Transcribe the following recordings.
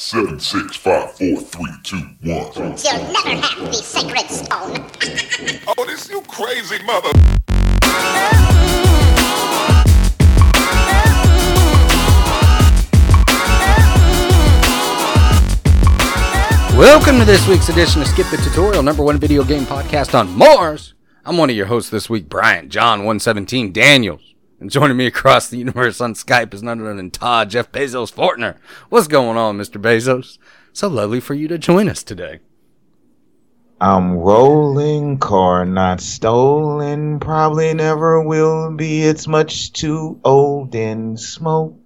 Seven, six, five, four, three, two, one. You'll never have the sacred stone. Oh, this you crazy mother. Welcome to this week's edition of Skip the Tutorial, number one video game podcast on Mars. I'm one of your hosts this week, Brian John 117 Daniels. And joining me across the universe on Skype is none other than Todd Jeff Bezos Fortner. What's going on, Mr. Bezos? So lovely for you to join us today. I'm rolling, car not stolen, probably never will be. It's much too old and smoke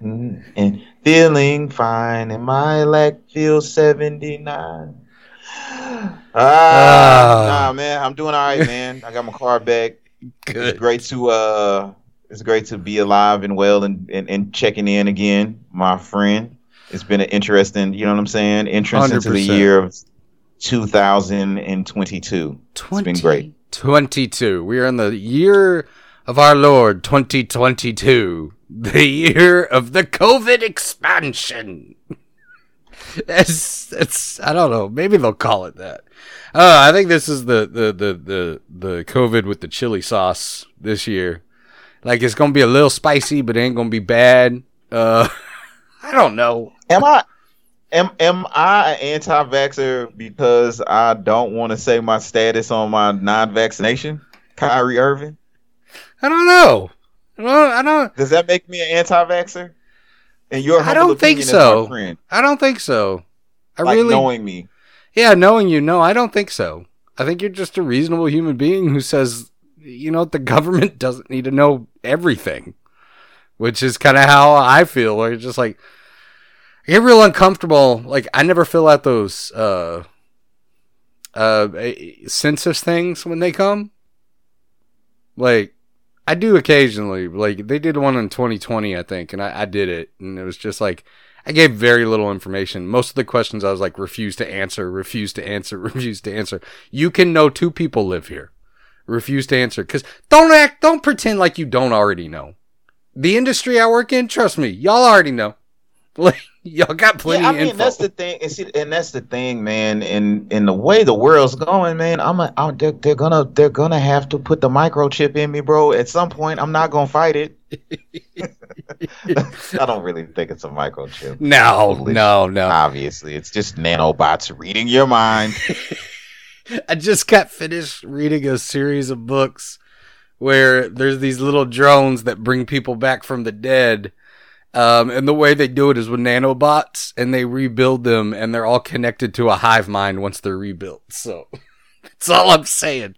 and feeling fine, and my lack feels 79. Ah, Ah. nah, man, I'm doing all right, man. I got my car back. It's Good. great to uh, it's great to be alive and well and, and, and checking in again, my friend. It's been an interesting, you know what I'm saying, entrance into the year of 2022. It's been great. 22. We are in the year of our Lord 2022. The year of the COVID expansion. It's, it's, I don't know. Maybe they'll call it that. Uh, I think this is the, the, the, the, the COVID with the chili sauce this year. Like it's going to be a little spicy, but it ain't going to be bad. Uh, I don't know. Am I am am I an anti-vaxer because I don't want to say my status on my non-vaccination? Kyrie Irving? I don't know. I don't, I don't, Does that make me an anti-vaxer? And your I don't think so. I don't think so. I like really, knowing me. Yeah, knowing you, no, I don't think so. I think you're just a reasonable human being who says, you know, the government doesn't need to know everything, which is kind of how I feel. Where it's just like, I get real uncomfortable. Like, I never fill out those uh, uh, census things when they come. Like, I do occasionally. Like, they did one in 2020, I think, and I, I did it, and it was just like, I gave very little information. Most of the questions I was like, refuse to answer, refuse to answer, refuse to answer. You can know two people live here. Refuse to answer. Cause don't act, don't pretend like you don't already know. The industry I work in, trust me, y'all already know. Like, y'all got plenty Yeah, I mean that's the thing, and, see, and that's the thing, man. And and the way the world's going, man, I'm a, I'm, they're, they're gonna they're gonna have to put the microchip in me, bro. At some point, I'm not gonna fight it. I don't really think it's a microchip. no, no, no. Obviously, it's just nanobots reading your mind. I just got finished reading a series of books where there's these little drones that bring people back from the dead. Um, and the way they do it is with nanobots and they rebuild them and they're all connected to a hive mind once they're rebuilt. So that's all I'm saying.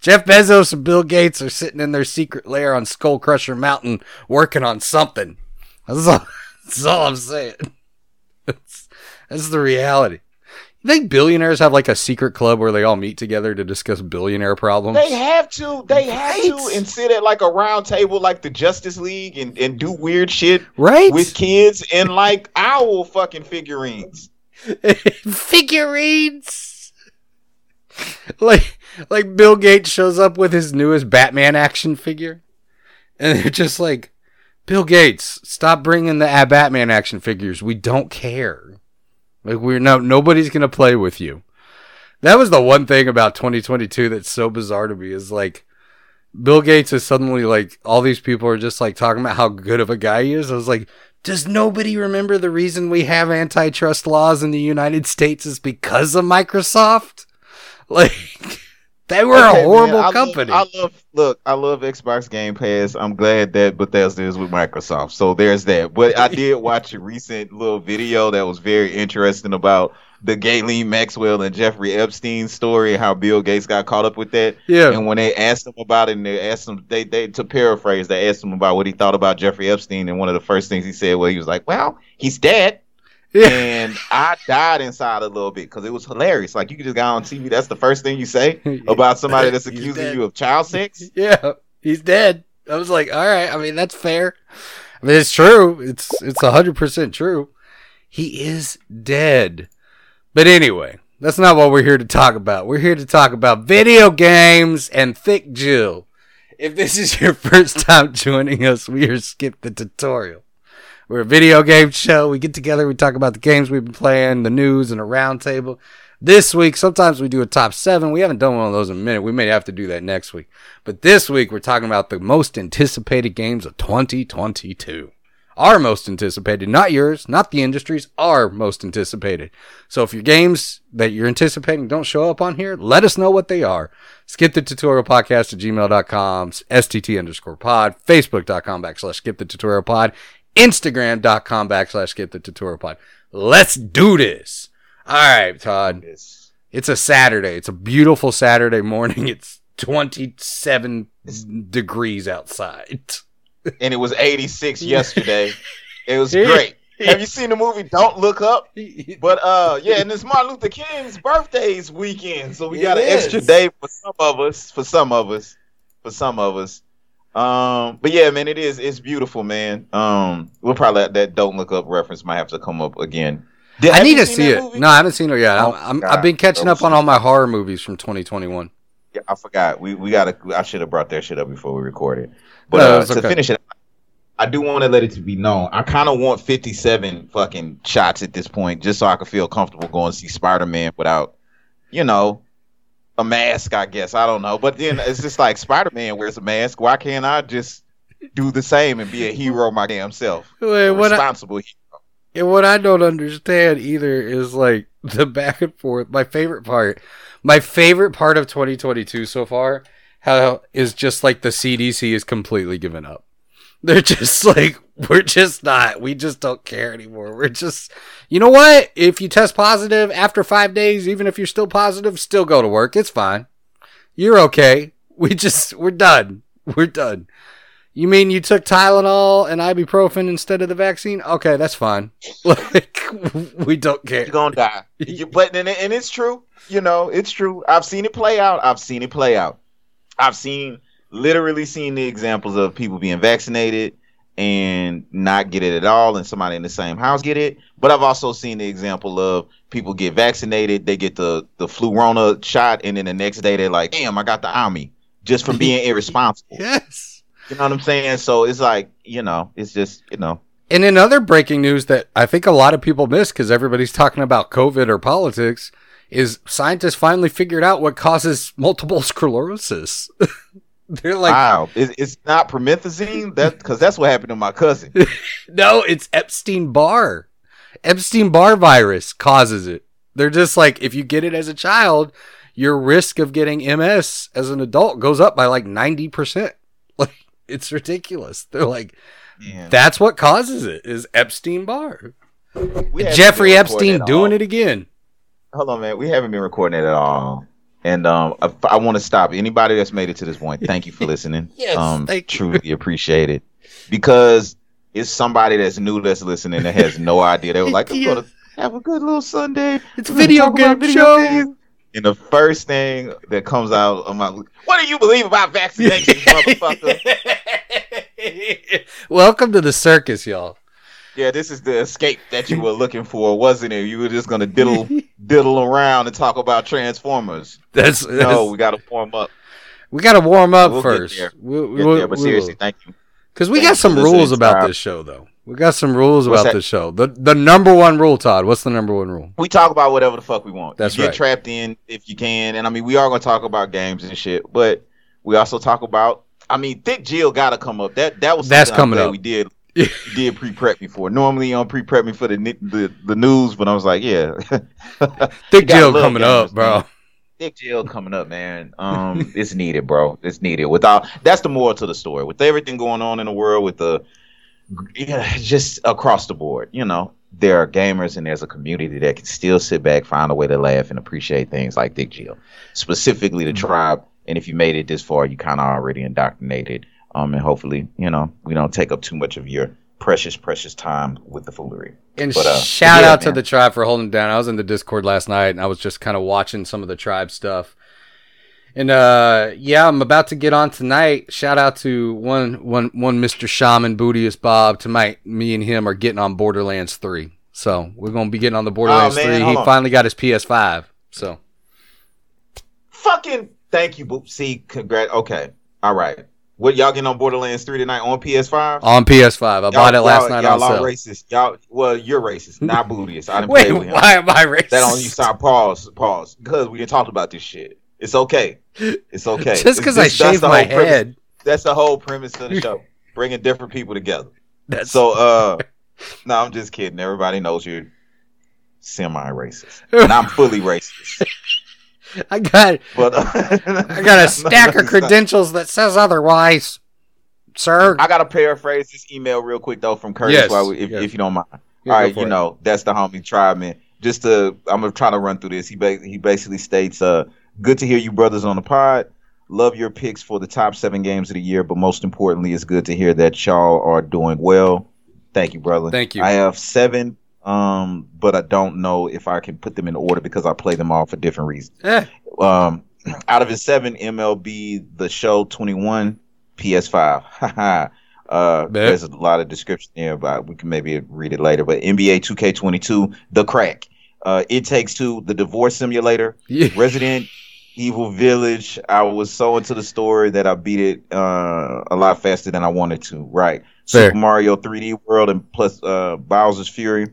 Jeff Bezos and Bill Gates are sitting in their secret lair on Skull Crusher Mountain working on something. That's all, that's all I'm saying. That's, that's the reality. You think billionaires have like a secret club where they all meet together to discuss billionaire problems? They have to. They have Right. to, and sit at like a round table, like the Justice League, and, and do weird shit right? with kids and like owl fucking figurines. figurines. Like like Bill Gates shows up with his newest Batman action figure, and they're just like, Bill Gates, stop bringing the Batman action figures. We don't care. Like we're now nobody's gonna play with you. That was the one thing about 2022 that's so bizarre to me is like. Bill Gates is suddenly like all these people are just like talking about how good of a guy he is. I was like, does nobody remember the reason we have antitrust laws in the United States is because of Microsoft? Like they were Okay, a horrible man, I company. Love, I love look, I love Xbox Game Pass. I'm glad that Bethesda is with Microsoft. So there's that. But I did watch a recent little video that was very interesting about the Ghislaine Maxwell and Jeffrey Epstein story and how Bill Gates got caught up with that. yeah. And when they asked him about it, and they asked him, they they to paraphrase, they asked him about what he thought about Jeffrey Epstein, and one of the first things he said, well, he was like, "Well, he's dead." Yeah. And I died inside a little bit because it was hilarious. Like you just got on TV, that's the first thing you say about somebody that's accusing you of child sex. Yeah. He's dead. I was like, all right. I mean, that's fair. I mean, it's true. It's it's hundred percent true. He is dead. But anyway, that's not what we're here to talk about. We're here to talk about video games and Thick Jill. If this is your first time joining us, we are skip the tutorial. We're a video game show. We get together, we talk about the games we've been playing, the news, and a roundtable. This week, sometimes we do a top seven. We haven't done one of those in a minute. We may have to do that next week. But this week, we're talking about the most anticipated games of 2022. Our most anticipated, not yours, not the industry's, our most anticipated. So if your games that you're anticipating don't show up on here, let us know what they are. Skip the tutorial podcast at gmail.com, STT underscore pod, Facebook.com backslash skip the tutorial pod, Instagram.com backslash skip the tutorial pod. Let's do this. All right, Todd. It's, It's a Saturday. It's a beautiful Saturday morning. It's 27 degrees outside. and it was 86 yesterday. It was great. Have you seen the movie Don't Look Up? But uh, yeah, and it's Martin Luther King's birthday's weekend, so we got It an extra day for some of us. For some of us, for some of us. Um, but yeah, man, it is. It's beautiful, man. Um, we'll probably let that Don't Look Up reference might have to come up again. Did- I need to see it. movie? No, I haven't seen it yet. I'm, Oh, I'm, God. I've been catching up on all my horror movies from 2021. Yeah, I forgot. We we gotta. I should have brought that shit up before we recorded. But No, uh, it's to okay. finish it, I do want to let it to be known. I kind of want 57 fucking shots at this point, just so I can feel comfortable going to see Spider Man without, you know, a mask. I guess I don't know, but then it's just like Spider Man wears a mask. Why can't I just do the same and be a hero my damn self? Wait, what I, responsible hero. and what I don't understand either is like the back and forth. My favorite part, my favorite part of 2022 so far, how is just like the CDC is completely given up. They're just like, we're just not, we just don't care anymore. We're just, you know what? If you test positive after five days, even if you're still positive, still go to work. It's fine. You're okay. We just, we're done. We're done. You mean you took Tylenol and ibuprofen instead of the vaccine? Okay, that's fine. Like, we don't care. You're gonna die. You, but and, and it's true. You know, it's true. I've seen it play out. I've seen it play out. I've seen literally seen the examples of people being vaccinated and not get it at all, and somebody in the same house get it. But I've also seen the example of people get vaccinated, they get the the flu rona shot, and then the next day they're like, "Damn, I got the army," just from being irresponsible. Yes. You know what I'm saying? So it's like, you know, it's just, you know, And in other breaking news that I think a lot of people miss because everybody's talking about COVID or politics is scientists finally figured out what causes multiple sclerosis. They're like, wow, it's, it's not promethazine. That because that's what happened to my cousin. no, it's Epstein Barr. Epstein Barr virus causes it. They're just like, if you get it as a child, your risk of getting MS as an adult goes up by like 90%. Like, it's ridiculous. They're like, that's what causes it is Epstein Barr. Jeffrey Epstein doing all. it again. Hold on, man. We haven't been recording it at all. And um, I, I want to stop anybody that's made it to this point. Thank you for listening. Yes, um, thank you. truly appreciate it because it's somebody that's new that's listening that has no idea. They were like, "I'm Yeah. gonna have a good little Sunday. It's video game show." games." And the first thing that comes out of my, what do you believe about vaccinations, motherfucker? Welcome to the circus, y'all. Yeah, this is the escape that you were looking for, wasn't it? You were just gonna diddle diddle around and talk about Transformers. That's, No, we gotta warm up. we got to warm up We'll get first. there. We'll, Get there, but seriously, thank you. because we thank got some rules about Todd. this show, though. We got some rules What's about that? this show. The the number one rule, Todd. What's the number one rule? We talk about whatever the fuck we want. That's you get right. trapped in if you can, and I mean we are gonna talk about games and shit, but we also talk about. I mean, Thick Jill gotta come up. That that was That's something I'm coming glad up. We did you did pre prep me for. Normally you don't pre prep me for the, the the news, but I was like, yeah, Thick Jill coming up, bro. Thick Jill coming up, man. Um, it's needed, bro. It's needed. Without that's the moral to the story. With everything going on in the world, with the yeah, just across the board, you know, there are gamers and there's a community that can still sit back, find a way to laugh and appreciate things like Thick Jill, specifically the tribe. And if you made it this far, you kind of already indoctrinated. Um, and hopefully, you know, we don't take up too much of your precious, precious time with the foolery. And But, uh, shout yeah, out to the tribe for holding down. I was in the Discord last night and I was just kind of watching some of the tribe stuff. And uh yeah, I'm about to get on tonight. Shout out to one one one Mr. Shaman Bootius Bob. Tonight me and him are getting on Borderlands 3. So, we're going to be getting on the Borderlands man, 3. He on. finally got his PS5. So, Fucking thank you, Boop. See, congrats. Okay, all right. What y'all getting on Borderlands 3 tonight on PS5? On PS5. I Y'all- bought it last night y'all on all racist. Y'all, well, you're racist, not Bootius. I didn't Wait, play with him. why am I racist? That on you stop pause pause because we didn't talk about this shit. It's okay. It's okay. Just because I shaved my whole premise- head. That's the whole premise of the show. Bringing different people together. That's So uh no, I'm just kidding. Everybody knows you're semi racist. And I'm fully racist. I got But I got a stack of credentials that says otherwise, sir. I gotta paraphrase this email real quick though from Curtis Yes, while we, if, yes. if you don't mind. Yeah, All go right, for you it. know that's the homie Tribe man. Just to, I'm gonna try to run through this. He ba- he basically states, uh, "Good to hear you brothers on the pod. Love your picks for the top seven games of the year, but most importantly, it's good to hear that y'all are doing well. Thank you, brother. Thank you. I have seven, um, but I don't know if I can put them in order because I play them all for different reasons. Eh, Um, out of his seven, MLB The Show 21, PS5. Haha. uh, there's a lot of description there, but we can maybe read it later. But NBA 2K22, The Crack. Uh, it Takes Two, The Divorce Simulator. yeah. Resident Evil Village. I was so into the story that I beat it uh, a lot faster than I wanted to. Right. Fair. Super Mario 3D World and plus uh, Bowser's Fury.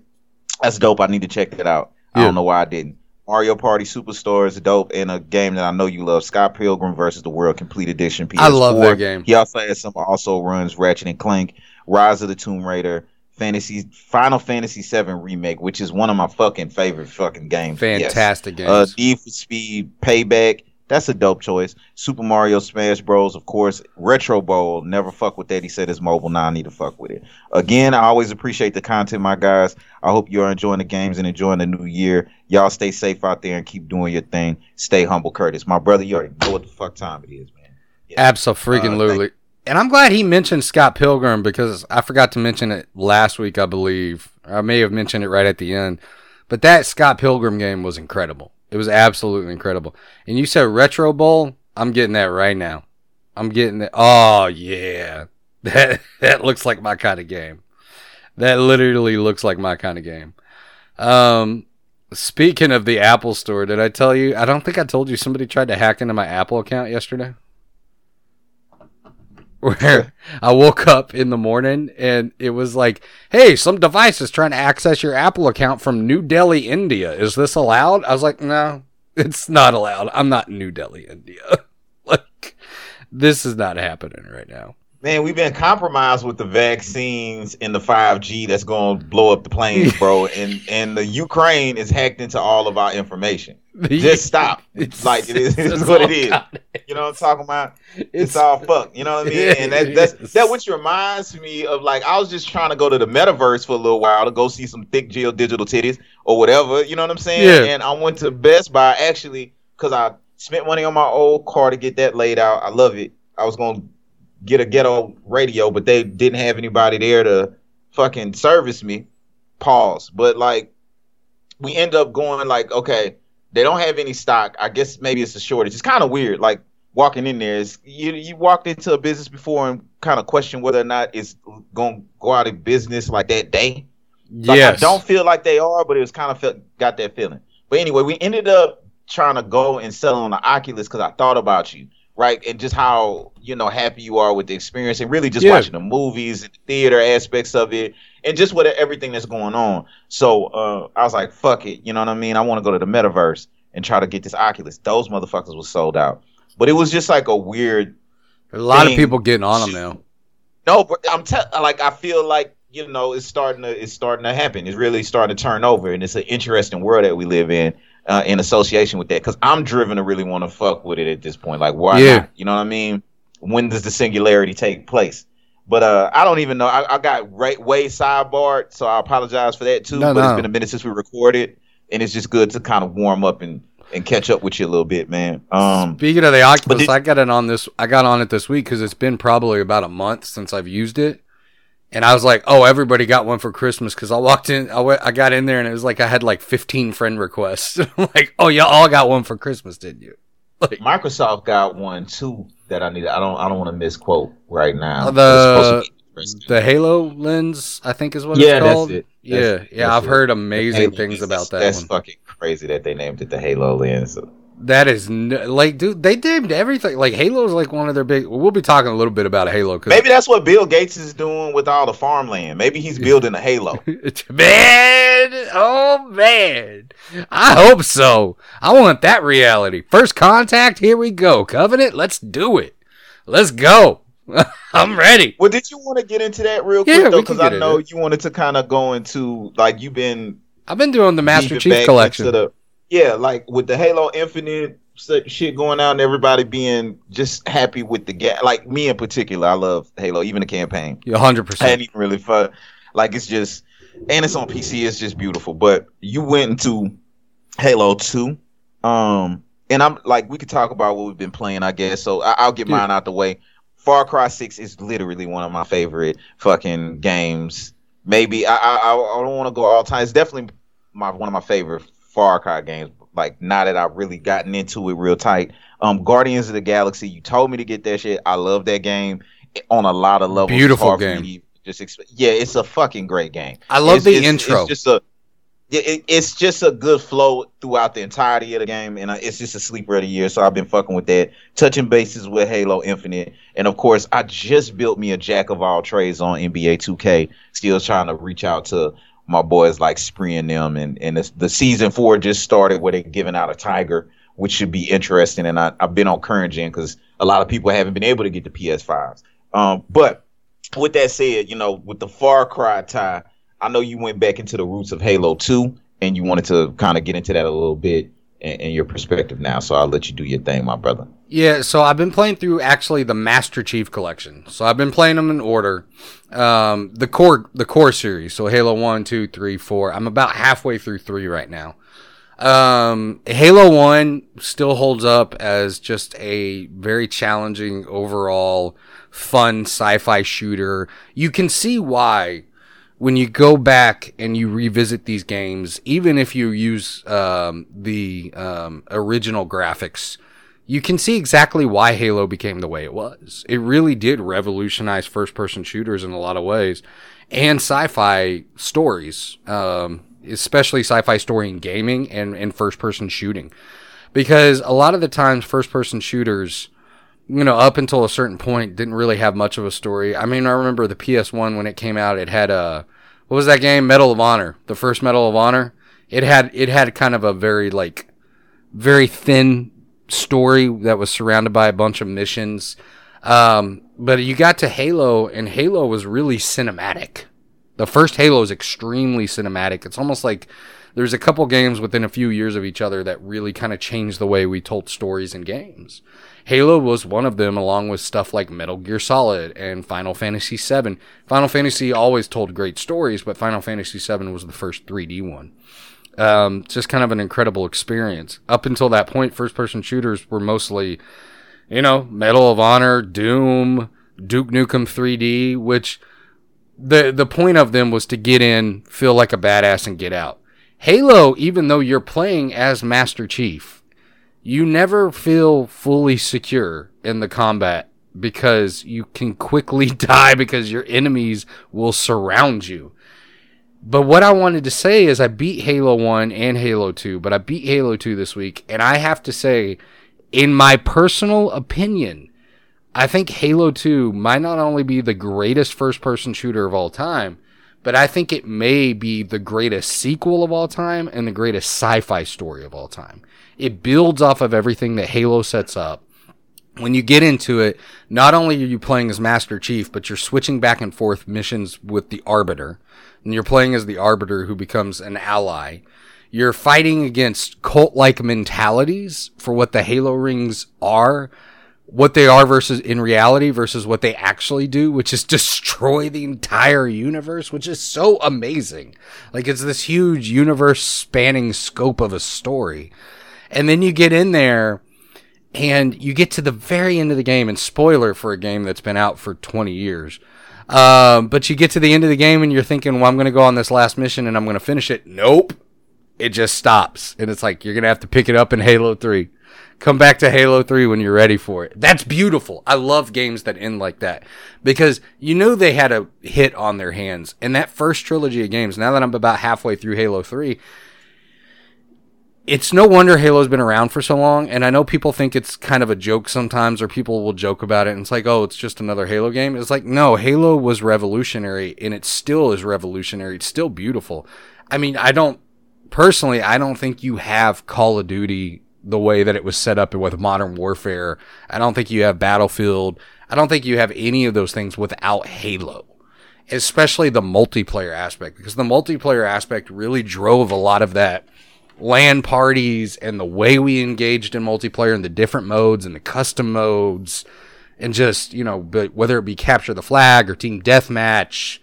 That's dope. I need to check that out. I don't know why I didn't. Mario Party Superstars is dope, and a game that I know you love, Scott Pilgrim versus the World Complete Edition. PS4. I love that game. He also has some also runs Ratchet and Clank, Rise of the Tomb Raider, Fantasy Final Fantasy VII remake, which is one of my fucking favorite fucking games. Yes. Fantastic games. Uh, Need for Speed Payback. That's a dope choice. Super Mario Smash Bros. Of course. Retro Bowl. Never fuck with that. He said it's mobile. Now I need to fuck with it. Again, I always appreciate the content, my guys. I hope you're enjoying the games and enjoying the new year. Y'all stay safe out there and keep doing your thing. Stay humble, Curtis. My brother, you already know what the fuck time it is, man. Absolutely. Uh, and I'm glad he mentioned Scott Pilgrim because I forgot to mention it last week, I believe. I may have mentioned it right at the end. But that Scott Pilgrim game was incredible. It was absolutely incredible. And you said Retro Bowl? I'm getting that right now. I'm getting that. Oh, yeah. That, that looks like my kind of game. That literally looks like my kind of game. Um, speaking of the Apple Store, did I tell you? I don't think I told you somebody tried to hack into my Apple account yesterday. Where I woke up in the morning and it was like, "Hey, some device is trying to access your Apple account from New Delhi, India. Is this allowed?" I was like, "No, it's not allowed. I'm not in New Delhi, India. like, this is not happening right now." Man, we've been compromised with the vaccines and the 5G that's going to blow up the planes, bro. and and the Ukraine is hacked into all of our information. Just stop. It's like it is it's what it is. You know what I'm talking about? It's, all fucked. You know what I mean? And that, that's that which reminds me of like I was just trying to go to the metaverse for a little while to go see some thick Jill digital titties or whatever. You know what I'm saying? Yeah. And I went to Best Buy actually because I spent money on my old car to get that laid out. I love it. I was gonna get a ghetto radio, but they didn't have anybody there to fucking service me. Pause. But like we end up going like, okay, they don't have any stock. I guess maybe it's a shortage. It's kind of weird. Like walking in there is you you walked into a business before and kind of question whether or not it's going to go out of business like that day. Like, yes. I don't feel like they are, but it was kind of felt got that feeling. But anyway, we ended up trying to go and sell on the Oculus because I thought about you, right? And just how you know happy you are with the experience, and really just Yeah. watching the movies and the theater aspects of it, and just what everything that's going on. So uh, I was like, fuck it, you know what I mean? I want to go to the metaverse and try to get this Oculus. Those motherfuckers was sold out, but it was just like a weird a lot of people getting on them now. no, but I'm tell like I feel like you know it's starting to it's starting to happen. It's really starting to turn over, and it's an interesting world that we live in uh, in association with that. Because I'm driven to really want to fuck with it at this point. Like, why Yeah. not? You know what I mean? When does the singularity take place? But uh, I don't even know. I, I got right, way sidebarred, so I apologize for that too. No, but no. it's been a minute since we recorded, and it's just good to kind of warm up and and catch up with you a little bit, man. Um, Speaking of the octopus, did- I got it on this. I got on it this week because it's been probably about a month since I've used it, and I was like, "Oh, everybody got one for Christmas." Because I walked in, I went, I got in there, and it was like I had like 15 friend requests. I'm like, "Oh, y'all all got one for Christmas, didn't you?" Like, Microsoft got one too that I need. I don't. I don't want to misquote right now. Uh, but it's supposed the- to be interesting. the Halo lens, I think, is what Yeah, it's that's called. it. Yeah, That's- yeah, that's I've it. heard amazing things lens, about that That's one. fucking crazy that they named it the Halo lens. That is n- like, dude, they did everything. Like Halo's like one of their big. We'll be talking a little bit about Halo because Maybe that's what Bill Gates is doing with all the farmland. Maybe he's building a Halo. man, oh man, I hope so. I want that reality. First contact, here we go. Covenant, let's do it. Let's go. I'm ready. Well, did you want to get into that real Yeah, quick though? Because I know into you wanted to kind of go into like you've been I've been doing the Master Chief collection. Yeah, like with the Halo Infinite shit going out and everybody being just happy with the game. Like me in particular, I love Halo, even the campaign. Yeah, hundred I percent. hadn't even really fun. Like it's just, and it's on PC. It's just beautiful. But you went into Halo Two, um, and I'm like, we could talk about what we've been playing, I guess. So I- I'll get Yeah. mine out the way. Far Cry Six is literally one of my favorite fucking games. Maybe I I, I don't want to go all time. It's definitely my one of my favorite Far Cry games. Like now that I've really gotten into it real tight. Um, Guardians of the Galaxy. You told me to get that shit. I love that game on a lot of levels. Beautiful hard for me game. Just exp- yeah, it's a fucking great game. I love It's- the it's- intro. It's just a yeah, it, it's just a good flow throughout the entirety of the game, and uh, it's just a sleeper of the year. So I've been fucking with that, touching bases with Halo Infinite, and of course, I just built me a jack of all trades on NBA 2K. Still trying to reach out to my boys like Spree and them, and and the season four just started where they're giving out a Tiger, which should be interesting. And I, I've been on current gen because a lot of people haven't been able to get the PS5s. Um, but with that said, you know, with the Far Cry tie, I know you went back into the roots of Halo 2 and you wanted to kind of get into that a little bit and, and your perspective now. So I'll let you do your thing, my brother. Yeah, so I've been playing through actually the Master Chief collection. So I've been playing them in order. Um, the core, the core series. So Halo 1, 2, 3, 4. I'm about halfway through 3 right now. Um, Halo 1 still holds up as just a very challenging overall fun sci-fi shooter. You can see why when you go back and you revisit these games, even if you use um, the um, original graphics, you can see exactly why Halo became the way it was. It really did revolutionize first person shooters in a lot of ways and sci fi stories, um, especially sci fi story in gaming and, and first person shooting. Because a lot of the times, first person shooters, you know, up until a certain point, didn't really have much of a story. I mean, I remember the PS1 when it came out, it had a, what was that game? Medal of Honor. The first Medal of Honor. It had, it had kind of a very, like, very thin story that was surrounded by a bunch of missions. Um, but you got to Halo, and Halo was really cinematic. The first Halo is extremely cinematic. It's almost like there's a couple games within a few years of each other that really kind of changed the way we told stories in games. Halo was one of them, along with stuff like Metal Gear Solid and Final Fantasy VII. Final Fantasy always told great stories, but Final Fantasy VII was the first 3D one um, just kind of an incredible experience. Up until that point, first person shooters were mostly, you know, Medal of Honor, Doom, Duke Nukem 3D, which the the point of them was to get in, feel like a badass, and get out. Halo, even though you're playing as Master Chief, you never feel fully secure in the combat because you can quickly die because your enemies will surround you. But what I wanted to say is I beat Halo 1 and Halo 2, but I beat Halo 2 this week, and I have to say, in my personal opinion, I think Halo 2 might not only be the greatest first person shooter of all time, but I think it may be the greatest sequel of all time and the greatest sci fi story of all time. It builds off of everything that Halo sets up. When you get into it, not only are you playing as Master Chief, but you're switching back and forth missions with the Arbiter. And you're playing as the Arbiter who becomes an ally. You're fighting against cult like mentalities for what the Halo rings are what they are versus in reality versus what they actually do, which is destroy the entire universe, which is so amazing. Like it's this huge universe spanning scope of a story. And then you get in there and you get to the very end of the game and spoiler for a game that's been out for 20 years. Um, but you get to the end of the game and you're thinking, well, I'm going to go on this last mission and I'm going to finish it. Nope. It just stops. And it's like, you're going to have to pick it up in Halo 3 come back to Halo 3 when you're ready for it. That's beautiful. I love games that end like that because you know they had a hit on their hands. And that first trilogy of games, now that I'm about halfway through Halo 3, it's no wonder Halo's been around for so long, and I know people think it's kind of a joke sometimes, or people will joke about it, and it's like, oh, it's just another Halo game. It's like, no, Halo was revolutionary, and it still is revolutionary. It's still beautiful. I mean, I don't personally, I don't think you have Call of Duty the way that it was set up with Modern Warfare. I don't think you have Battlefield. I don't think you have any of those things without Halo especially the multiplayer aspect, because the multiplayer aspect really drove a lot of that land parties and the way we engaged in multiplayer and the different modes and the custom modes and just, you know, but whether it be capture the flag or team deathmatch.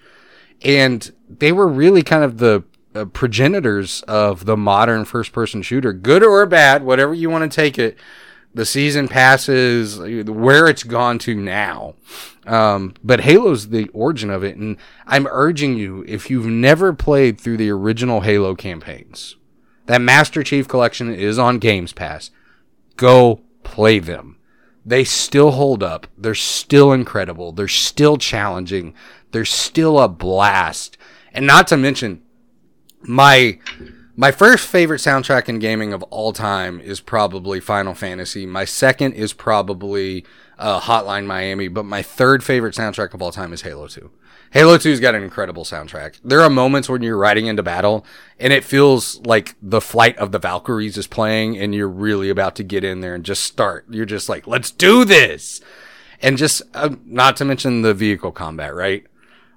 And they were really kind of the uh, progenitors of the modern first person shooter, good or bad, whatever you want to take it. The season passes, where it's gone to now. Um, but Halo's the origin of it. And I'm urging you, if you've never played through the original Halo campaigns, that Master Chief Collection is on Games Pass. Go play them. They still hold up. They're still incredible. They're still challenging. They're still a blast. And not to mention, my my first favorite soundtrack in gaming of all time is probably Final Fantasy. My second is probably uh, Hotline Miami, but my third favorite soundtrack of all time is Halo 2. Halo 2's got an incredible soundtrack. There are moments when you're riding into battle and it feels like the flight of the Valkyries is playing and you're really about to get in there and just start. You're just like, let's do this. And just, uh, not to mention the vehicle combat, right?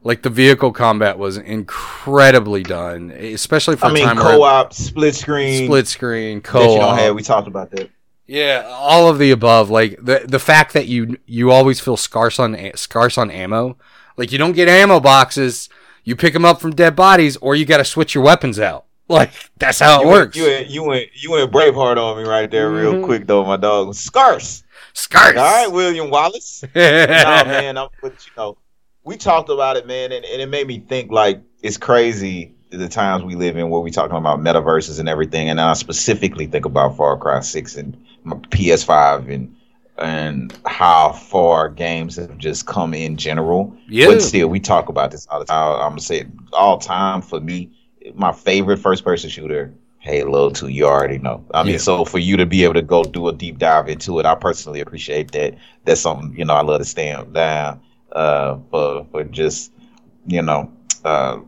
Like the vehicle combat was incredibly done, especially for I mean, time co-op, split screen, split screen, that you don't co-op. have. We talked about that. Yeah, all of the above. Like the the fact that you you always feel scarce on scarce on ammo. Like you don't get ammo boxes. You pick them up from dead bodies, or you got to switch your weapons out. Like that's how it you works. Went, you went, you went, you went Braveheart on me right there, real Mhm. quick though, my dog. Scarce. Scarce. All right, William Wallace. nah, man, I'm, but you know, we talked about it, man, and, and it made me think like it's crazy the times we live in where we're talking about metaverses and everything, and I specifically think about Far Cry Six and my PS5 and and how far games have just come in general. Yeah. But still, we talk about this all the time. I'm gonna say all time for me. My favorite first person shooter, Halo 2. You already know. I mean, Yeah. so for you to be able to go do a deep dive into it, I personally appreciate that. That's something you know I love to stand down uh, for just you know uh,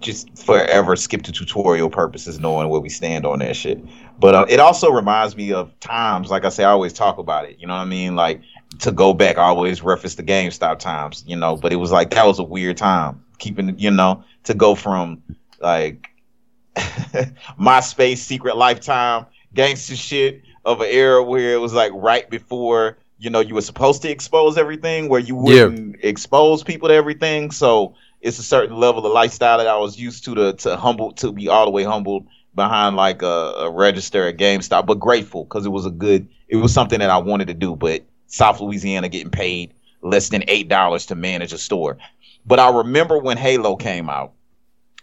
just forever skip to tutorial purposes, knowing where we stand on that shit. But uh, it also reminds me of times, like I say, I always talk about it. You know what I mean? Like to go back, I always reference the GameStop times. You know, but it was like that was a weird time. Keeping, you know, to go from like MySpace, Secret Lifetime, gangster shit of an era where it was like right before you know you were supposed to expose everything, where you wouldn't expose people to everything. So it's a certain level of lifestyle that I was used to to to humble to be all the way humbled behind like a, a register at GameStop, but grateful because it was a good, it was something that I wanted to do. But South Louisiana getting paid less than eight dollars to manage a store. But I remember when Halo came out,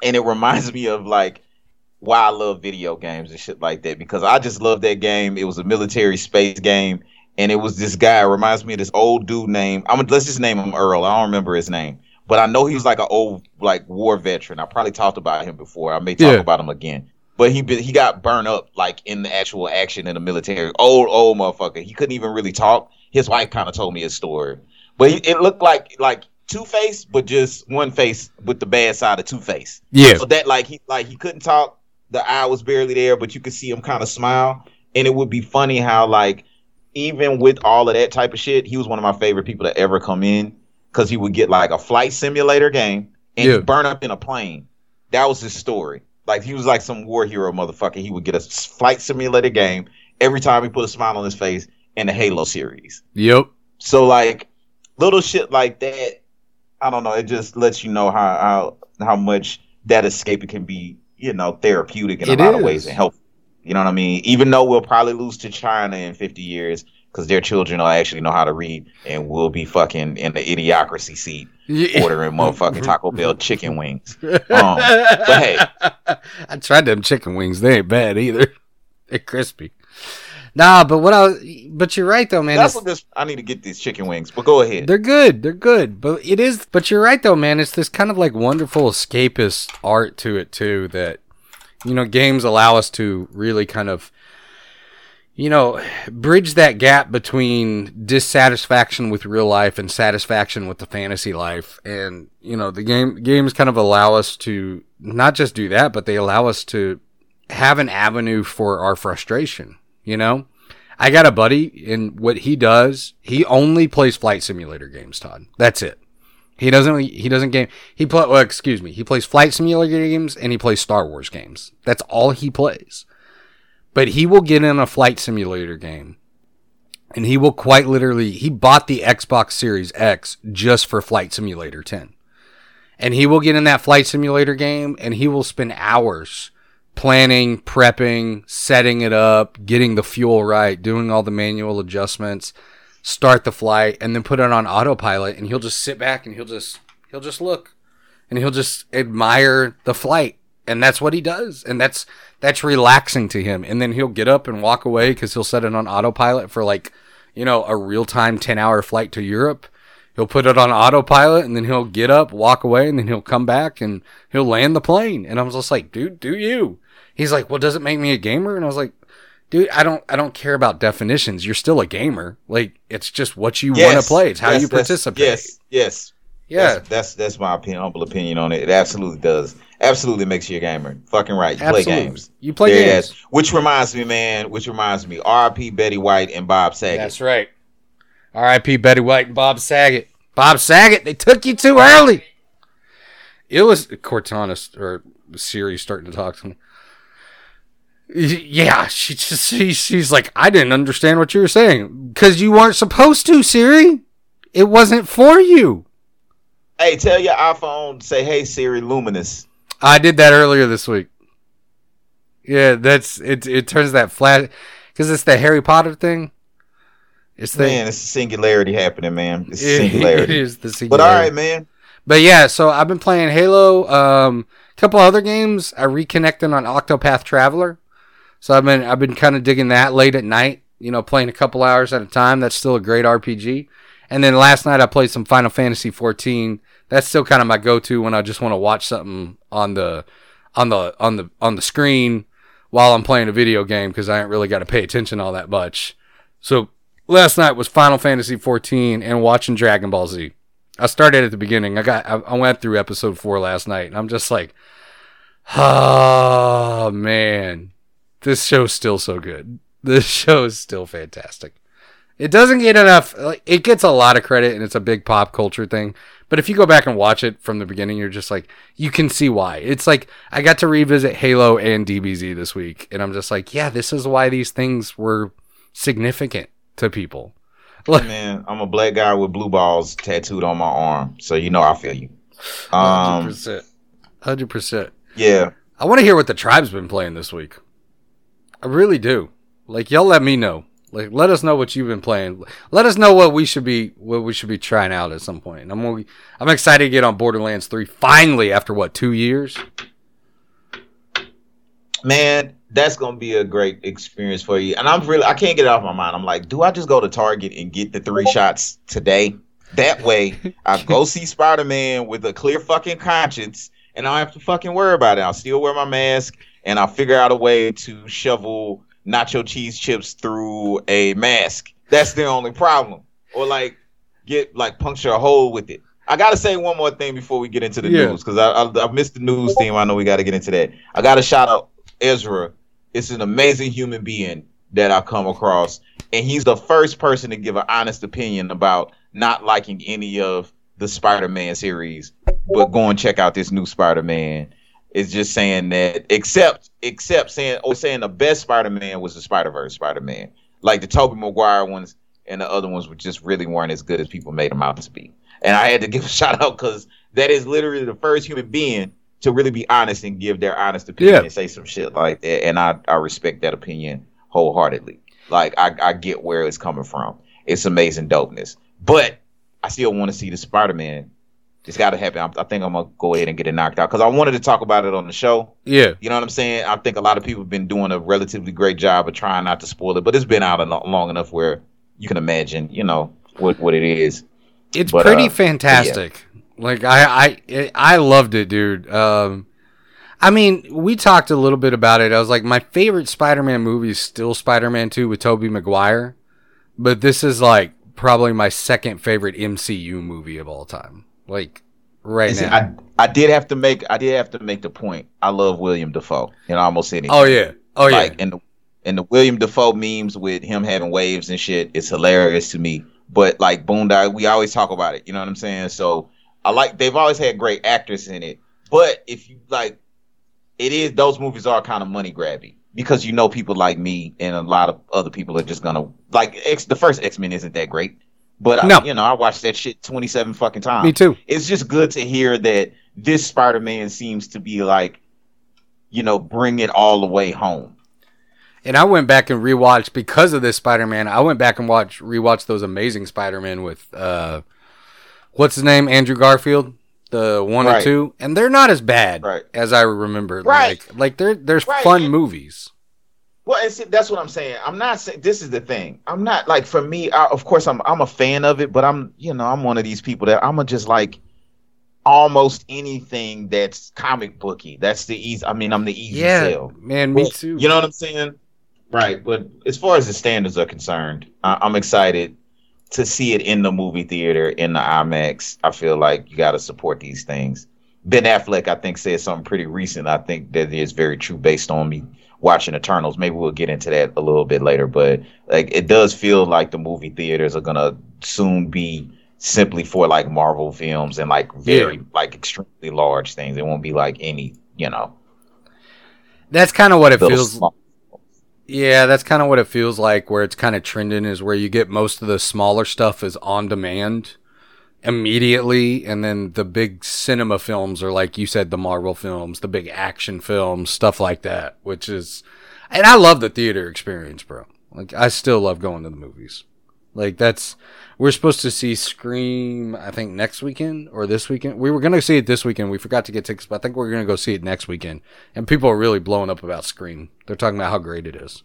and it reminds me of like why I love video games and shit like that because I just love that game. It was a military space game, and it was this guy. It reminds me of this old dude named I'm gonna let's just name him Earl. I don't remember his name, but I know he was like an old like war veteran. I probably talked about him before. I may talk Yeah. about him again. But he he got burned up like in the actual action in the military. Old old motherfucker. He couldn't even really talk. His wife kind of told me his story, but he, it looked like like Two Face, but just one face with the bad side of Two Face. Yeah. So that like he like he couldn't talk. The eye was barely there, but you could see him kind of smile. And it would be funny how like even with all of that type of shit, he was one of my favorite people to ever come in because he would get like a flight simulator game and Yeah. burn up in a plane. That was his story. Like he was like some war hero motherfucker. He would get a flight simulator game every time he put a smile on his face in the Halo series. Yep. So like little shit like that, I don't know. It just lets you know how how how much that escape can be, you know, therapeutic in It a lot is. of ways and helpful. You know what I mean? Even though we'll probably lose to China in 50 years because their children will actually know how to read and we'll be fucking in the idiocracy seat ordering motherfucking Taco Bell chicken wings. Um, but hey, I tried them chicken wings. They ain't bad either. They're crispy. Nah, but what I but you're right though, man. that's what this. I need to get these chicken wings. But go ahead. They're good. They're good. But it is. But you're right though, man. It's this kind of like wonderful escapist art to it too. That You know, games allow us to really kind of, you know, bridge that gap between dissatisfaction with real life and satisfaction with the fantasy life. And, you know, the game games kind of allow us to not just do that, but they allow us to have an avenue for our frustration, you know? I got a buddy and what he does, he only plays flight simulator games, Todd. That's it. He doesn't he doesn't game he play well, excuse me. He plays flight simulator games and he plays Star Wars games. That's all he plays. But he will get in a flight simulator game and he will quite literally he bought the Xbox Series X just for Flight Simulator 10. And he will get in that flight simulator game and he will spend hours planning, prepping, setting it up, getting the fuel right, doing all the manual adjustments, start the flight, and then put it on autopilot. And he'll just sit back and he'll just he'll just look, and he'll just admire the flight, and that's what he does, and that's that's relaxing to him. And then he'll get up and walk away because he'll set it on autopilot for like you know a real time ten hour flight to Europe. He'll put it on autopilot and then he'll get up, walk away, and then he'll come back and he'll land the plane. And I was just like, dude, do you? He's like, well, does it make me a gamer? And I was like, dude, I don't, I don't care about definitions. You're still a gamer. Like, it's just what you want to play. It's how Yes, you participate. Yes, yes. Yeah. That's, that's that's my opinion, humble opinion on it. It absolutely does. Absolutely makes you a gamer. Fucking right. You Absolutely. play games. You play There games. is. Which reminds me, man. Which reminds me. R.I.P. Betty White and Bob Saget. That's right. R.I.P. Betty White and Bob Saget. Bob Saget, they took you too early. It was Cortana or Siri starting to talk to me. Yeah, she just she, she's like, I didn't understand what you were saying because you weren't supposed to, Siri. It wasn't for you. Hey, tell your iPhone say, "Hey Siri, Lumos." I did that earlier this week. Yeah, that's it. It turns that flash because it's the Harry Potter thing. It's the Man, it's a singularity happening, man. It's it, it singularity. is the singularity. But all right, man. But yeah, so I've been playing Halo, um, a couple other games. I reconnected on Octopath Traveler, so I've been I've been kind of digging that late at night. You know, playing a couple hours at a time. That's still a great RPG. And then last night I played some Final Fantasy 14. That's still kind of my go-to when I just want to watch something on the on the on the on the screen while I'm playing a video game because I ain't really got to pay attention all that much. So last night was Final Fantasy 14 and watching Dragon Ball Z. I started at the beginning. I got I, I went through episode four last night, and I'm just like, oh man, this show's still so good. This show is still fantastic. It doesn't get enough. Like, it gets a lot of credit, and it's a big pop culture thing. But if you go back and watch it from the beginning, you're just like, you can see why. It's like I got to revisit Halo and DBZ this week, and I'm just like, yeah, this is why these things were significant to people. Like, Man, I'm a black guy with blue balls tattooed on my arm, so you know I feel you. Um, 100%. 100%. yeah, I want to hear what the tribe's been playing this week. I really do. Like y'all let me know. Like let us know what you've been playing. Let us know what we should be what we should be trying out at some point. I'm gonna, I'm excited to get on Borderlands 3 finally after what, 2 years? man, that's gonna be a great experience for you. And I'm really, I can't get it off my mind. I'm like, do I just go to Target and get the three shots today? That way, I go see Spider Man with a clear fucking conscience, and I don't have to fucking worry about it. I'll still wear my mask, and I'll figure out a way to shovel nacho cheese chips through a mask. That's the only problem. Or like get like puncture a hole with it. I gotta say one more thing before we get into the Yeah. news because I, I I missed the news team. I know we got to get into that. I got to shout out Ezra. It's an amazing human being that I've come across, and he's the first person to give an honest opinion about not liking any of the Spider-Man series, but go and check out this new Spider-Man. It's just saying that, except except saying or saying the best Spider-Man was the Spider-Verse Spider-Man, like the Tobey Maguire ones, and the other ones were just really weren't as good as people made them out to be. And I had to give a shout out because that is literally the first human being to really be honest and give their honest opinion Yeah. and say some shit like that. And I, I respect that opinion wholeheartedly. Like I, I get where it's coming from. It's amazing dopeness. But I still want to see the Spider Man. It's got to happen. I, I think I'm gonna go ahead and get it knocked out because I wanted to talk about it on the show. Yeah. You know what I'm saying? I think a lot of people have been doing a relatively great job of trying not to spoil it, but it's been out long enough where you can imagine, you know, what what it is. It's But, pretty uh, fantastic. Like I, I, I loved it, dude. Um, I mean, we talked a little bit about it. I was like, my favorite Spider-Man movie is still Spider-Man 2 with Tobey Maguire, but this is like probably my second favorite MCU movie of all time. Like right Listen, now. I I did have to make I did have to make the point. I love William Dafoe in almost anything. oh yeah. Oh yeah. Like and the the William Dafoe memes with him having waves and shit is hilarious to me. But like Boondock, we always talk about it. You know what I'm saying? So I like they've always had great actors in it. But if you like, it is those movies are kind of money grabby because you know people like me and a lot of other people are just gonna like X. The first X Men isn't that great, but I- you know I watched that shit 27 fucking times. Me too. It's just good to hear that this Spider Man seems to be like, you know, bring it all the way home. And I went back and rewatched because of this Spider-Man. I went back and watched rewatched those amazing Spider-Man with uh what's his name? Andrew Garfield, the one or two, and they're not as bad Right. as I remember. Right. Like like they're there's Right. fun movies. Well, and see, that's what I'm saying. I'm not saying this is the thing. I'm not like for me. I, of course, I'm I'm a fan of it, but I'm you know I'm one of these people that I'm just like almost anything that's comic booky. That's the easy. I mean, I'm the easy Yeah, sell. man, me But, too. You know what I'm saying? Right. But as far as the standards are concerned, I, I'm excited to see it in the movie theater in the IMAX. I feel like you got to support these things. Ben Affleck, I think, said something pretty recent. I think that is very true based on me watching Eternals. Maybe we'll get into that a little bit later, but like it does feel like the movie theaters are gonna soon be simply for like Marvel films and like very Yeah. like extremely large things. It won't be like any, you know, That's kind of what it feels small. Yeah, that's kind of what it feels like. Where it's kind of trending is where you get most of the smaller stuff is on demand immediately, and then the big cinema films are like you said, the Marvel films, the big action films, stuff like that. Which is, and I love the theater experience, bro. Like I still love going to the movies. Like that's we're supposed to see Scream. I think next weekend or this weekend. We were gonna see it this weekend. We forgot to get tickets, but I think we're gonna go see it next weekend. And people are really blowing up about Scream. They're talking about how great it is.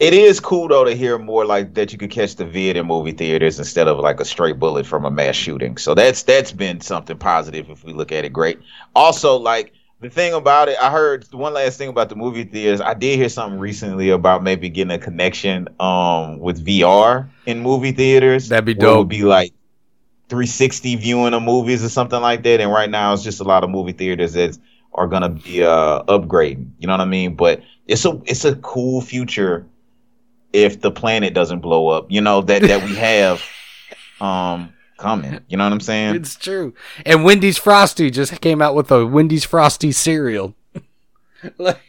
It is cool though to hear more like that you could catch the vid in movie theaters instead of like a straight bullet from a mass shooting. So that's that's been something positive if we look at it. Great. Also, like the thing about it, I heard one last thing about the movie theaters. I did hear something recently about maybe getting a connection um with VR in movie theaters. That'd be where it dope. would be like 360 viewing of movies or something like that. And right now it's just a lot of movie theaters that are gonna be uh upgrading. You know what I mean? But it's a it's a cool future if the planet doesn't blow up, you know, that that we have um coming. You know what I'm saying? It's true. And Wendy's Frosty just came out with a Wendy's Frosty cereal. Like,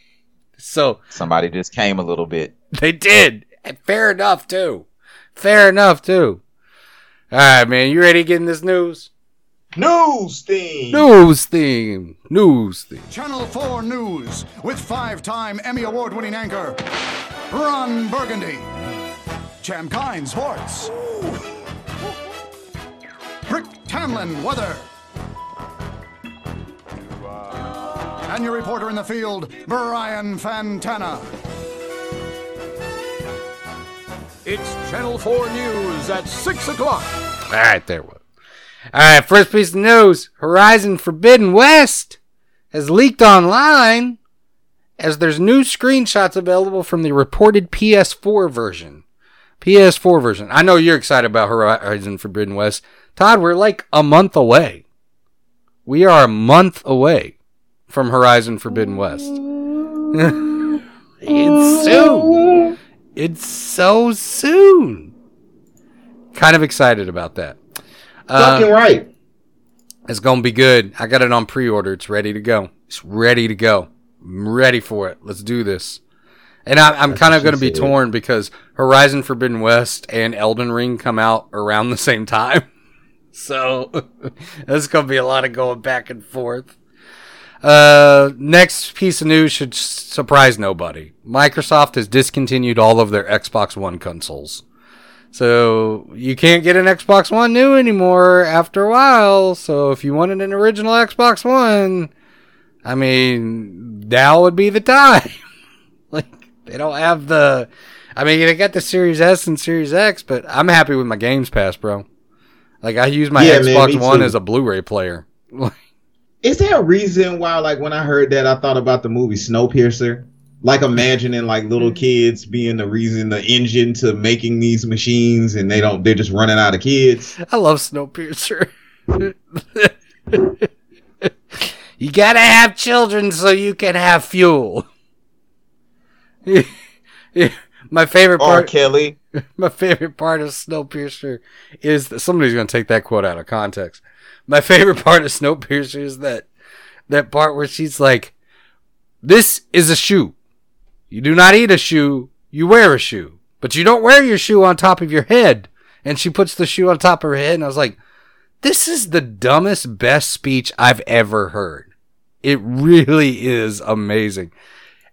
so Somebody just came a little bit. they did. Fair enough too. Fair enough too. All right, man. You ready to get in this news? News theme. News theme. News theme. Channel 4 News with five time Emmy Award winning anchor Ron Burgundy. Champ Kind Sports. Brick Tamland Weather. And your reporter in the field, Brian Fantana. It's Channel 4 News at 6 o'clock. All right, there was. All right, first piece of news: Horizon Forbidden West has leaked online as there's new screenshots available from the reported PS4 version. PS4 version. I know you're excited about Horizon Forbidden West. Todd, we're like a month away. We are a month away from Horizon Forbidden West. it's soon. It's so soon. Kind of excited about that. Uh, Fucking right. it's gonna be good. I got it on pre-order. It's ready to go. It's ready to go. I'm ready for it. Let's do this. And I, I'm kind of gonna be said. torn because Horizon Forbidden West and Elden Ring come out around the same time, so there's gonna be a lot of going back and forth. Uh, next piece of news should surprise nobody. Microsoft has discontinued all of their Xbox One consoles. So you can't get an Xbox One new anymore after a while. So if you wanted an original Xbox One, I mean, now would be the time. like they don't have the I mean, they got the Series S and Series X, but I'm happy with my Games Pass, bro. Like I use my Yeah, Xbox me One too. as a Blu-ray player. Is there a reason why, like, when I heard that, I thought about the movie Snowpiercer? Like, imagining like little mm-hmm. kids being the reason, the engine to making these machines, and they don't, they're just running out of kids. I love Snowpiercer. you gotta have children so you can have fuel. my favorite Or part. Kelly. My favorite part of Snowpiercer is that somebody's going to take that quote out of context. My favorite part of Snowpiercer is that that part where she's like, "This is a shoe. You do not eat a shoe. You wear a shoe, but you don't wear your shoe on top of your head." And she puts the shoe on top of her head, and I was like, "This is the dumbest, best speech I've ever heard." It really is amazing.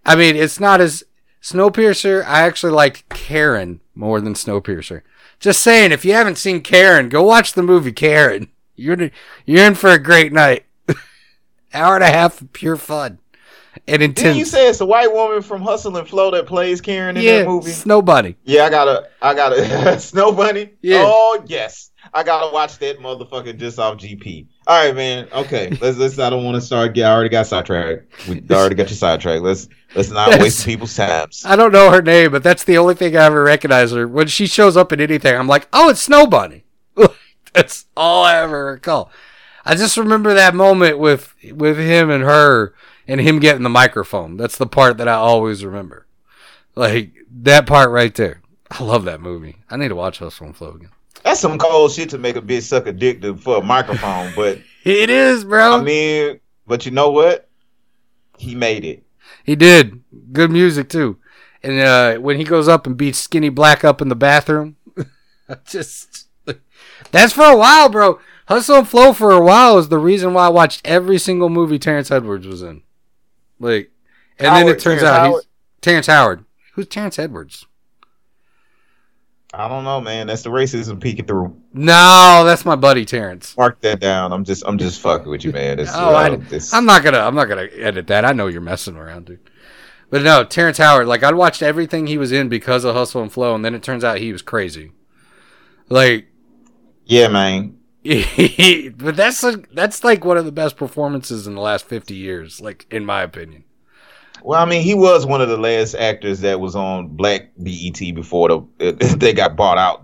I mean, it's not as Snowpiercer. I actually like Karen more than Snowpiercer. Just saying, if you haven't seen Karen, go watch the movie Karen. You're you're in for a great night. Hour and a half of pure fun and Didn't you say it's a white woman from Hustle and Flow that plays Karen in Yeah, that movie? Snow Bunny. Yeah, I gotta, I gotta, Snow Bunny. Yeah. Oh yes, I gotta watch that motherfucker just off GP. All right, man. Okay, let's let's. I don't want to start. Get, I already got sidetracked. We already got you sidetracked. Let's let's not Yes. waste people's times. I don't know her name, but that's the only thing I ever recognize her. When she shows up in anything, I'm like, oh, it's Snow Bunny. that's all I ever recall. I just remember that moment with with him and her and him getting the microphone. That's the part that I always remember. Like that part right there. I love that movie. I need to watch Hustle and Flow again. That's some cold shit to make a bitch suck a dick to, for a microphone. But It is, bro. I mean, but you know what? He made it. He did. Good music too. And uh, when he goes up and beats Skinny Black up in the bathroom, I just that's for a while, bro. Hustle and Flow for a while is the reason why I watched every single movie Terrence Edwards was in. Like, and then it turns Terrence out Howard? he's Terrence Howard. Who's Terrence Edwards? I don't know, man. That's the racism peeking through. No, that's my buddy Terrence. Mark that down. I'm just, I'm just fucking with you, man. It's, Oh, uh, I, this- I'm not gonna, I'm not gonna edit that. I know you're messing around, dude. But no, Terrence Howard. Like I watched everything he was in because of Hustle and Flow, and then it turns out he was crazy. Like, yeah, man. But that's a, that's like one of the best performances in the last 50 years, like in my opinion. Well, I mean, he was one of the last actors that was on Black BET before the they got bought out.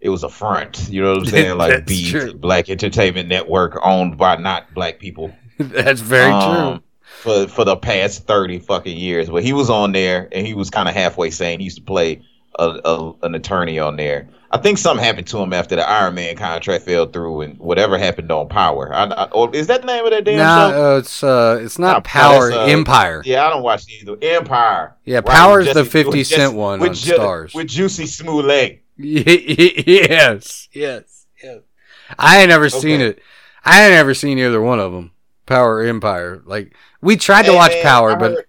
It was a front, you know what I'm saying? Like BET, true. Black Entertainment Network, owned by not black people. that's very Um, true. For for the past thirty fucking years, but he was on there and he was kind of halfway saying he used to play a, a an attorney on there. I think something happened to him after the Iron Man contract fell through and whatever happened on Power. I, I, or is that the name of that damn Nah, show? uh, it's uh, it's not Nah, Power uh, Empire. Yeah, I don't watch either. Empire. Yeah, Right, Power's with the 50 with Cent Jesse- one with on Ju- Stars. With Jussie Smollett. yes, yes, yes. I ain't never seen it. I ain't never seen either one of them. Power Empire. Like we tried to Hey, watch man, Power, I but heard-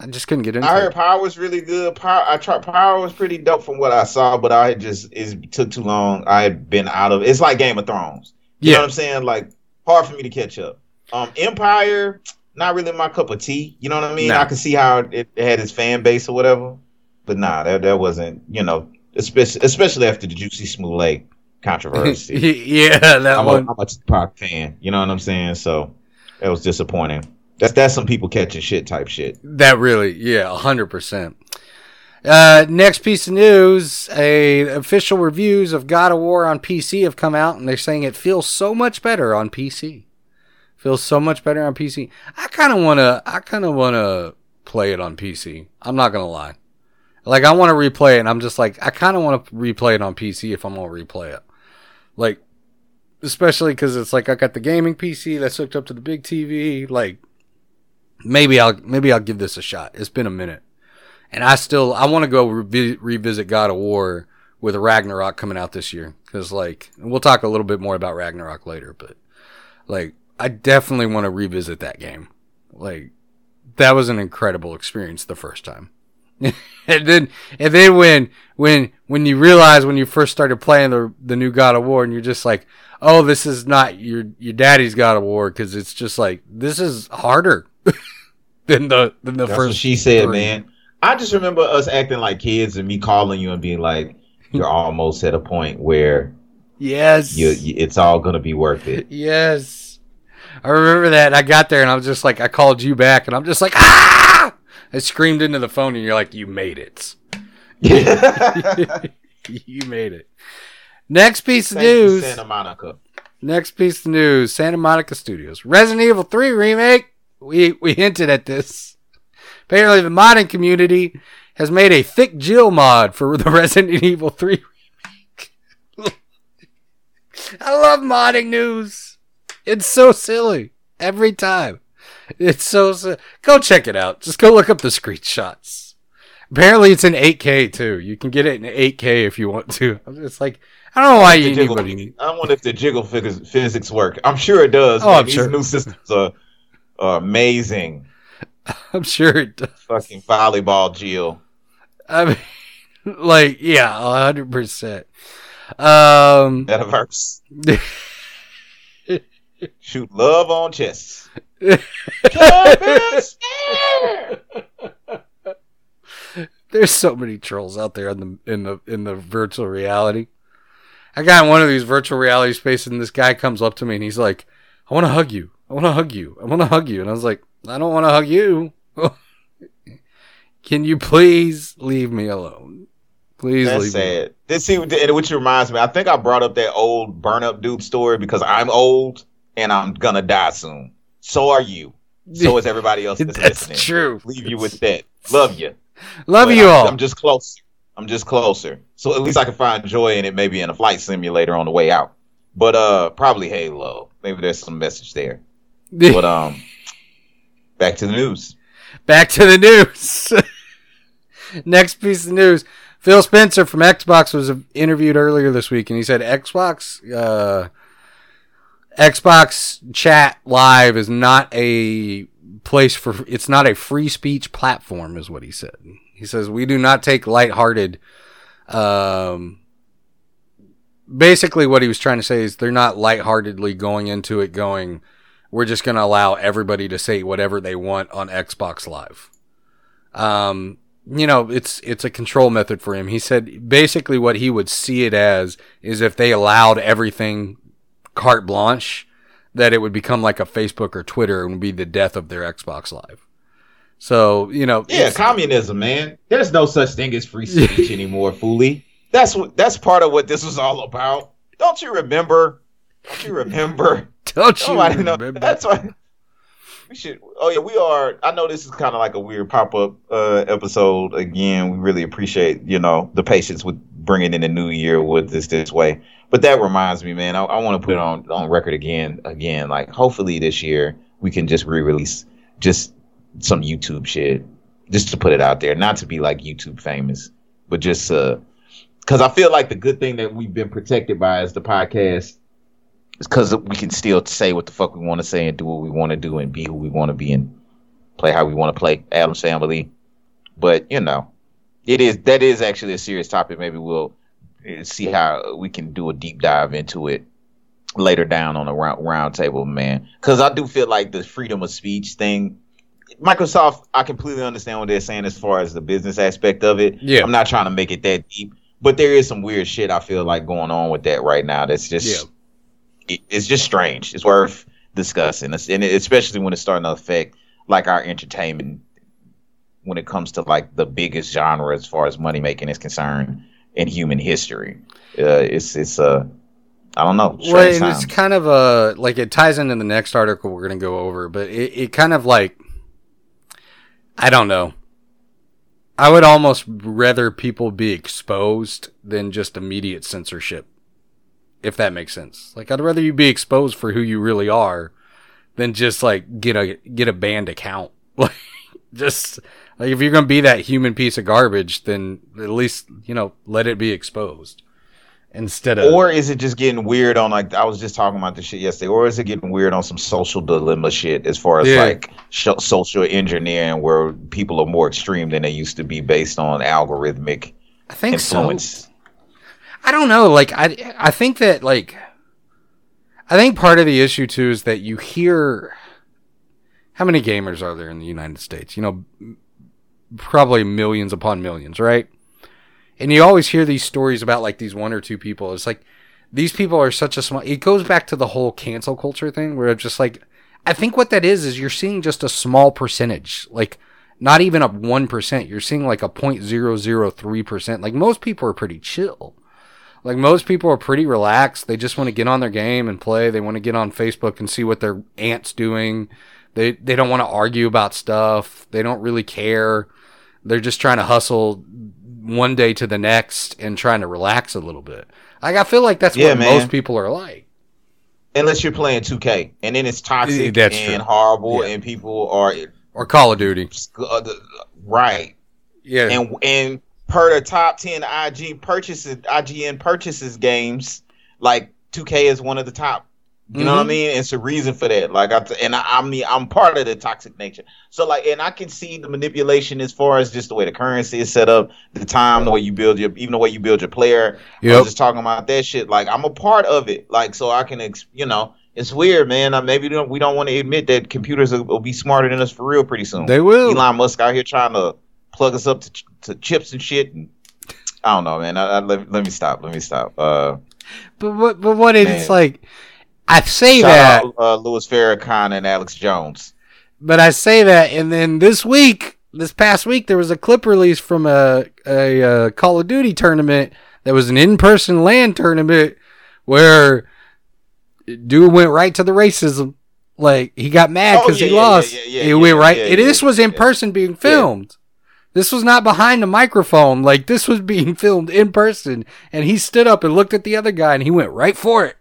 I just couldn't get into I heard it. Power was really good. Power, I tried. Power was pretty dope from what I saw, but I just it took too long. I had been out of. It's like Game of Thrones. You know Yeah, what I'm saying? Like hard for me to catch up. Um, Empire, not really my cup of tea. You know what I mean? No. I can see how it, it had its fan base or whatever, but nah, that that wasn't. You know, especially especially after the Jussie Smollett controversy. yeah, that I'm a, one. I'm a Tupac fan. You know what I'm saying? So that was disappointing. That's that's some people catching shit type shit. That really, yeah, hundred percent. Uh, next piece of news: a official reviews of God of War on PC have come out, and they're saying it feels so much better on PC. Feels so much better on PC. I kind of wanna, I kind of wanna play it on PC. I'm not gonna lie. Like I want to replay it, and I'm just like, I kind of want to replay it on PC if I'm gonna replay it. Like, especially because it's like I got the gaming PC that's hooked up to the big TV. Like, maybe I'll maybe I'll give this a shot. It's been a minute, and I still I want to go revi- revisit God of War with Ragnarok coming out this year because like we'll talk a little bit more about Ragnarok later, but like I definitely want to revisit that game. Like that was an incredible experience the first time. and then and then when when when you realize when you first started playing the the new God of War and you're just like, "Oh, this is not your your daddy's God of War" cuz it's just like this is harder than the than the That's first what she said, three. man. I just remember us acting like kids and me calling you and being like, "You're almost at a point where Yes. you, you it's all gonna be worth it." Yes. I remember that. I got there and I was just like, I called you back and I'm just like, ah! I screamed into the phone and you're like, you made it. you made it. Next piece of Thank you, news. Santa Monica. Next piece of news: Santa Monica Studios Resident Evil 3 remake. We we hinted at this. Apparently, the modding community has made a thick Jill mod for the Resident Evil 3 remake. I love modding news. It's so silly every time. It's so si- go check it out. Just go look up the screenshots. Apparently, it's in 8K too. You can get it in 8K if you want to. I'm just like, I don't know why you jiggle- I wonder if the jiggle physics work. I'm sure it does. Oh. I'm These sure. new systems are amazing. I'm sure it does. Fucking volleyball, Jill. I mean, like, yeah, hundred percent. Um, Metaverse. Shoot love on chests. there's so many trolls out there in the in the in the virtual reality. I got in one of these virtual reality spaces, and this guy comes up to me and he's like, "I want to hug you. I want to hug you. I want to hug you." And I was like, "I don't want to hug you. Can you please leave me alone? Please That's leave me." alone." sad. This see, which reminds me, I think I brought up that old burn up dude story because I'm old and I'm gonna die soon. So are you. So is everybody else that's, That's listening. true. Leave you with that. Love you. Love But you I'm, all. I'm just closer. I'm just closer. So at least I can find joy in it, maybe in a flight simulator on the way out. But uh, probably Halo. Maybe there's some message there. But um, back to the news. Back to the news. Next piece of news. Phil Spencer from Xbox was interviewed earlier this week, and he said Xbox, uh, Xbox Chat Live is not a place for. It's not a free speech platform, is what he said. He says we do not take lighthearted. Um, basically, what he was trying to say is they're not lightheartedly going into it, going, we're just going to allow everybody to say whatever they want on Xbox Live. Um, you know, it's it's a control method for him. He said basically what he would see it as is if they allowed everything carte blanche, that it would become like a Facebook or Twitter and would be the death of their Xbox Live. So you know, Yeah, communism, man. There's no such thing as free speech anymore, Fooly. That's what. That's part of what this was all about. Don't you remember? Don't you remember? Don't you Nobody know. That's why we should. Oh yeah, we are. I know this is kind of like a weird pop up uh, episode. Again, we really appreciate you know the patience with bringing in the new year with this this way. But that reminds me, man. I, I want to put it on on record again. Again, like hopefully this year we can just re release just some YouTube shit, just to put it out there. Not to be like YouTube famous, but just uh, because I feel like the good thing that we've been protected by is the podcast it's because we can still say what the fuck we want to say and do what we want to do and be who we want to be and play how we want to play. Adam Family, but you know, it is that is actually a serious topic. Maybe we'll uh, see how we can do a deep dive into it later down on a round round table, man. Because I do feel like the freedom of speech thing. Microsoft, I completely understand what they're saying as far as the business aspect of it. Yeah. I'm not trying to make it that deep, but there is some weird shit I feel like going on with that right now. That's just Yeah. It- it's just strange. It's worth discussing, and especially when it's starting to affect like our entertainment when it comes to like the biggest genre as far as money making is concerned in human history. Uh, it's it's uh, I don't know. Well, it's kind of a like it ties into the next article we're going to go over, but it, it kind of like I don't know. I would almost rather people be exposed than just immediate censorship, if that makes sense. Like I'd rather you be exposed for who you really are than just like get a get a banned account. Like just like if you're gonna be that human piece of garbage, then at least you know let it be exposed instead of or is it just getting weird on like I was just talking about this shit yesterday, or is it getting weird on some social dilemma shit as far as Yeah. like sh- social engineering where people are more extreme than they used to be based on algorithmic I think so. I don't know. Like I, I think that like, I think part of the issue too is that you hear how many gamers are there in the United States? You know, probably millions upon millions, right? And you always hear these stories about like these one or two people. It's like these people are such a small. It goes back to the whole cancel culture thing, where it's just like I think what that is is you're seeing just a small percentage, like not even a one percent. You're seeing like a point zero zero three percent. Like most people are pretty chill. Like most people are pretty relaxed. They just want to get on their game and play. They want to get on Facebook and see what their aunt's doing. They they don't want to argue about stuff. They don't really care. They're just trying to hustle one day to the next and trying to relax a little bit. Like I feel like that's Yeah, what man. most people are like. Unless you're playing 2K, and then it's toxic That's and true. horrible, Yeah. and people are Or Call of Duty. right. Yeah. and and per the top 10 IG purchases IGN purchases games like 2K is one of the top you know what I Mhm. mean? It's a reason for that. Like I and I, I mean I'm part of the toxic nature. So like and I can see the manipulation as far as just the way the currency is set up the time the way you build your even the way you build your player. I Yep. was just talking about that shit. Like I'm a part of it. Like so I can ex- you know it's weird man. Uh, maybe we don't, we don't want to admit that computers will, will be smarter than us for real pretty soon. They will. Elon Musk out here trying to plug us up to, ch- to chips and shit. And I don't know, man. I, I, let, let me stop. Let me stop. Uh, But what? But what? It's Man. like I say shout that, out uh, Louis Farrakhan and Alex Jones. but I say that, and then this week, this past week, there was a clip release from a a, uh Call of Duty tournament that was an in person LAN tournament where dude went right to the racism. Like he got mad Oh, because yeah, he yeah, lost. yeah, yeah, he yeah, went right. this was in person being filmed. This was not behind the microphone. Like this was being filmed in person, and he stood up and looked at the other guy, and he went right for it.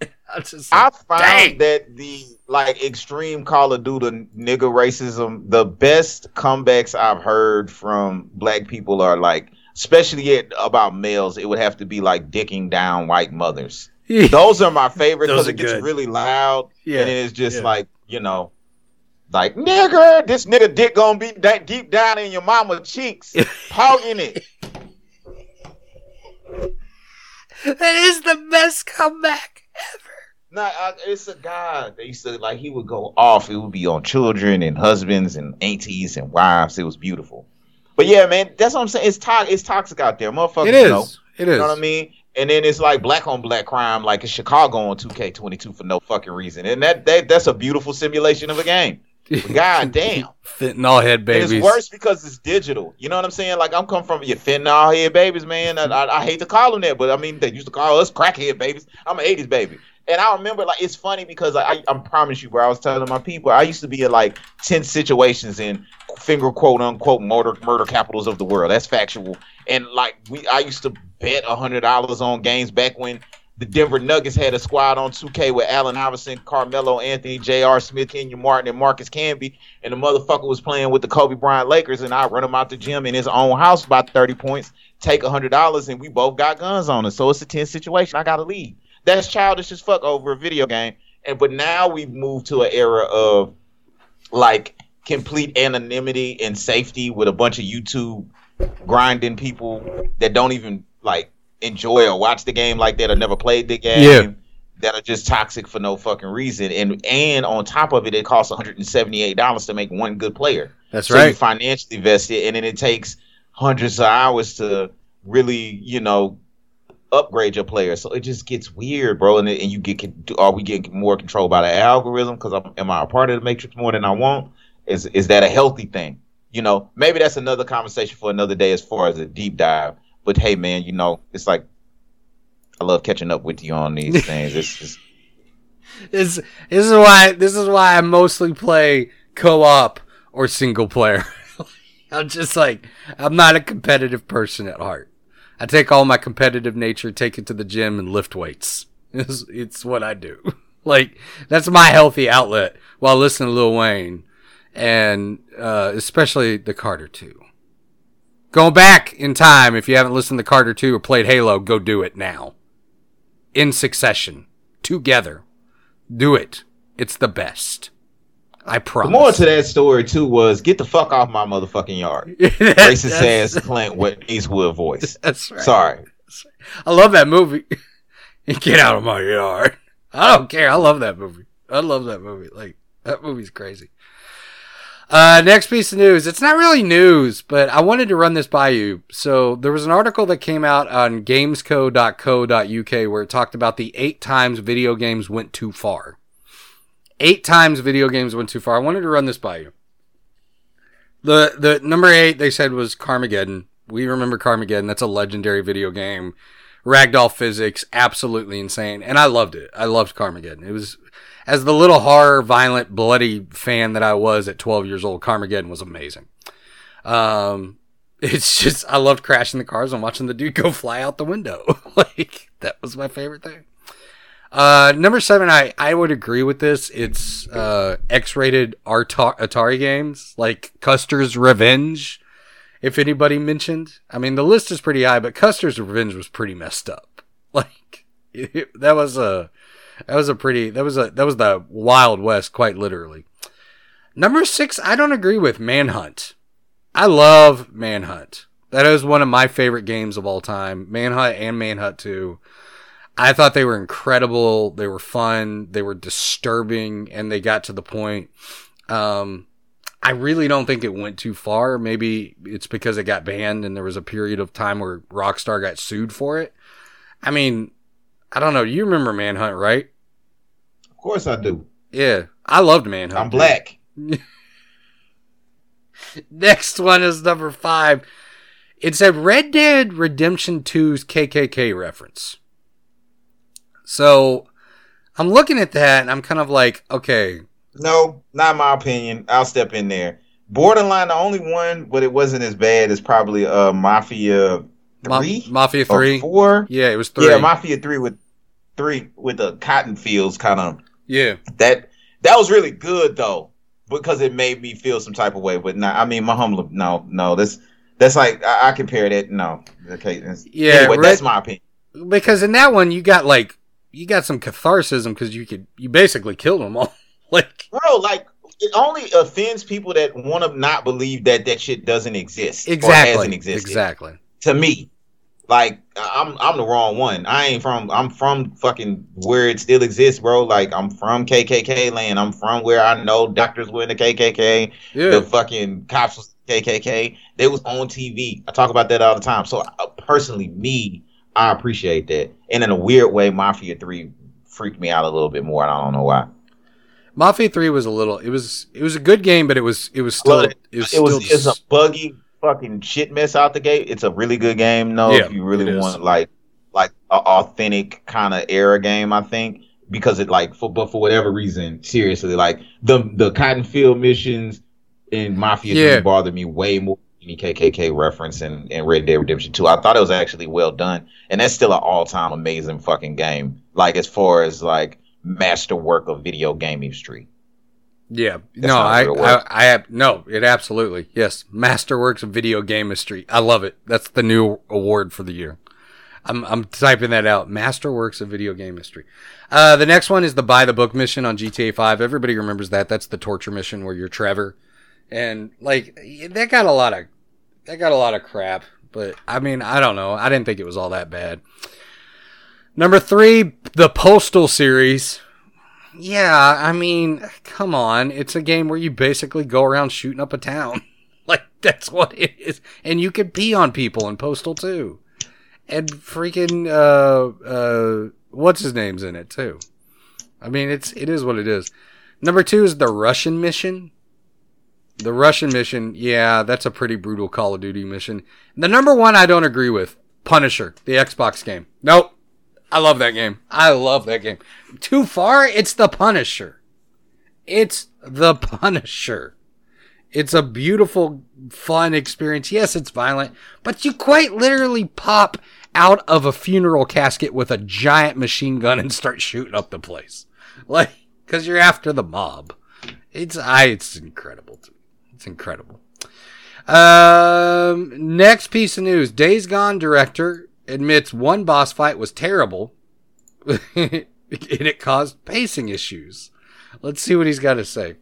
I was just I found Dang. that the like extreme Call of Duty nigga racism, the best comebacks I've heard from black people are like, especially it, about males, it would have to be like dicking down white mothers. Those are my favorite because are it gets good. really loud. Yeah, And it's just yeah. like, you know, like nigger, this nigga dick gonna be that deep down in your mama cheeks, poking it. that is the best comeback ever. Nah, I, it's a guy that used to like he would go off. It would be on children and husbands and aunties and wives. It was beautiful. But yeah, man, that's what I'm saying. It's to- it's toxic out there, motherfucker. It is. Know, It you know what I mean? And then it's like black on black crime, like in Chicago on 2K22 for no fucking reason. And that, that that's a beautiful simulation of a game. God damn. Fentanyl head And babies. it's worse because it's digital. You know what I'm saying? Like I'm coming from your fentanyl head babies, man. I, I, I hate to call them that, but I mean they used to call us crackhead babies. I'm an '80s baby, and I remember like it's funny because I, I, I promise you, bro. I was telling my people I used to be in like tense situations in finger quote unquote murder murder capitals of the world. That's factual. And like we, I used to bet a hundred dollars on games back when the Denver Nuggets had a squad on 2K with Allen Iverson, Carmelo Anthony, J.R. Smith, Kenyon Martin, and Marcus Camby. And the motherfucker was playing with the Kobe Bryant Lakers, and I run him out the gym in his own house by 30 points, take a hundred dollars, and we both got guns on us. So it's a tense situation. I gotta leave. That's childish as fuck over a video game. And but now we've moved to an era of like complete anonymity and safety with a bunch of YouTube grinding people that don't even like enjoy or watch the game like that or never played the game. Yeah. That are just toxic for no fucking reason, and and on top of it, it costs one hundred and seventy eight dollars to make one good player. That's right. so you financially vested, and then it takes hundreds of hours to really, you know, upgrade your player. So it just gets weird, bro. And, and you get, are we getting more control by the algorithm? Because am am I a part of the matrix more than I want? Is is that a healthy thing? You know, maybe that's another conversation for another day as far as a deep dive. But hey, man, you know, it's like I love catching up with you on these things. It's just This, this is why this is why I mostly play co-op or single player. I'm just like I'm not a competitive person at heart. I take all my competitive nature, take it to the gym and lift weights. It's, it's what I do. Like that's my healthy outlet while listening to Lil Wayne and uh, especially the Carter 2. Going back in time, if you haven't listened to Carter 2 or played Halo, go do it now. In succession. Together. Do it. It's the best. I the promise. more to that story too was get the fuck off my motherfucking yard. Racist ass Clint with Eastwood voice. That's right. Sorry. I love that movie. Get out of my yard. I don't care. I love that movie. I love that movie. Like that movie's crazy. Uh, next piece of news. It's not really news, but I wanted to run this by you. So there was an article that came out on gamesco.co.uk where it talked about the eight times video games went too far. eight times video games went too far. I wanted to run this by you. The the number eight they said was Carmageddon. We remember Carmageddon. That's a legendary video game. Ragdoll physics, absolutely insane, and I loved it. I loved Carmageddon. It was as the little horror, violent, bloody fan that I was at 12 years old. Carmageddon was amazing. Um, it's just I loved crashing the cars and watching the dude go fly out the window. like that was my favorite thing. Uh, number seven, I, I would agree with this. It's uh, X-rated Atari games like Custer's Revenge. If anybody mentioned, I mean the list is pretty high, but Custer's Revenge was pretty messed up. Like it, that was a that was a pretty that was a that was the Wild West quite literally. Number six, I don't agree with Manhunt. I love Manhunt. That is one of my favorite games of all time. Manhunt and Manhunt 2. I thought they were incredible. They were fun. They were disturbing, and they got to the point. Um, I really don't think it went too far. Maybe it's because it got banned, and there was a period of time where Rockstar got sued for it. I mean, I don't know. You remember Manhunt, right? Of course I do. Yeah, I loved Manhunt. I'm black. Next one is number five. It said Red Dead Redemption 2's KKK reference. So I'm looking at that and I'm kind of like, okay, No, not my opinion. I'll step in there. Borderline, the only one, but it wasn't as bad as probably uh Mafia Ma- Mafia 3. four. Yeah, it was 3. Yeah, Mafia three with three with the cotton fields kind of yeah. that. That was really good though because it made me feel some type of way. But not, I mean, my home. No, no, that's that's like I, I compare that. No, okay. that's- Yeah, anyway, Red- that's my opinion. Because in that one you got like you got some catharsis because you could you basically killed them all. like Bro, like it only offends people that want to not believe that that shit doesn't exist or exactly. hasn't existed. Exactly. To me, like I'm I'm the wrong one. I ain't from I'm from fucking where it still exists, bro. Like I'm from KKK land. I'm from where I know doctors were in the KKK. Yeah. The fucking cops was KKK. They was on TV. I talk about that all the time. So uh, personally, me, I appreciate that. And in a weird way, Mafia Three freaked me out a little bit more. And I don't know why. Mafia 3 was a little it was it was a good game but it was it was still Well, it was, it was still it's a buggy fucking shit mess out the gate. It's a really good game, though. Yeah, if you really want like like a authentic kind of era game, I think because it like for but for whatever reason, seriously, like the the Cotton Field missions in Mafia Yeah. 3 bothered me way more than any KKK reference in, in Red Dead Redemption 2. I thought it was actually well done, and that's still an all time amazing fucking game. Like as far as like masterwork of video game history. Yeah, That's no, I, I. I have no. It absolutely yes. Masterworks of video game history. I love it. That's the new award for the year. I'm I'm typing that out. Masterworks of video game history. Uh, the next one is the by the book mission on GTA 5. Everybody remembers that. That's the torture mission where you're Trevor, and like that got a lot of that got a lot of crap. But I mean, I don't know. I didn't think it was all that bad. Number three, the Postal series. Yeah, I mean, come on. It's a game where you basically go around shooting up a town. like, that's what it is. And you can pee on people in Postal too. And freaking, uh, uh, what's his name's in it too. I mean, it's, it is what it is. Number two is the Russian mission. The Russian mission, yeah, that's a pretty brutal Call of Duty mission. The number one I don't agree with, Punisher, the Xbox game. Nope. I love that game. I love that game. Too far? It's the Punisher. It's the Punisher. It's a beautiful, fun experience. Yes, it's violent, but you quite literally pop out of a funeral casket with a giant machine gun and start shooting up the place. Like, cause you're after the mob. It's, I, it's incredible. It's incredible. Um, next piece of news. Days Gone director admits one boss fight was terrible and it caused pacing issues. Let's see what he's got to say.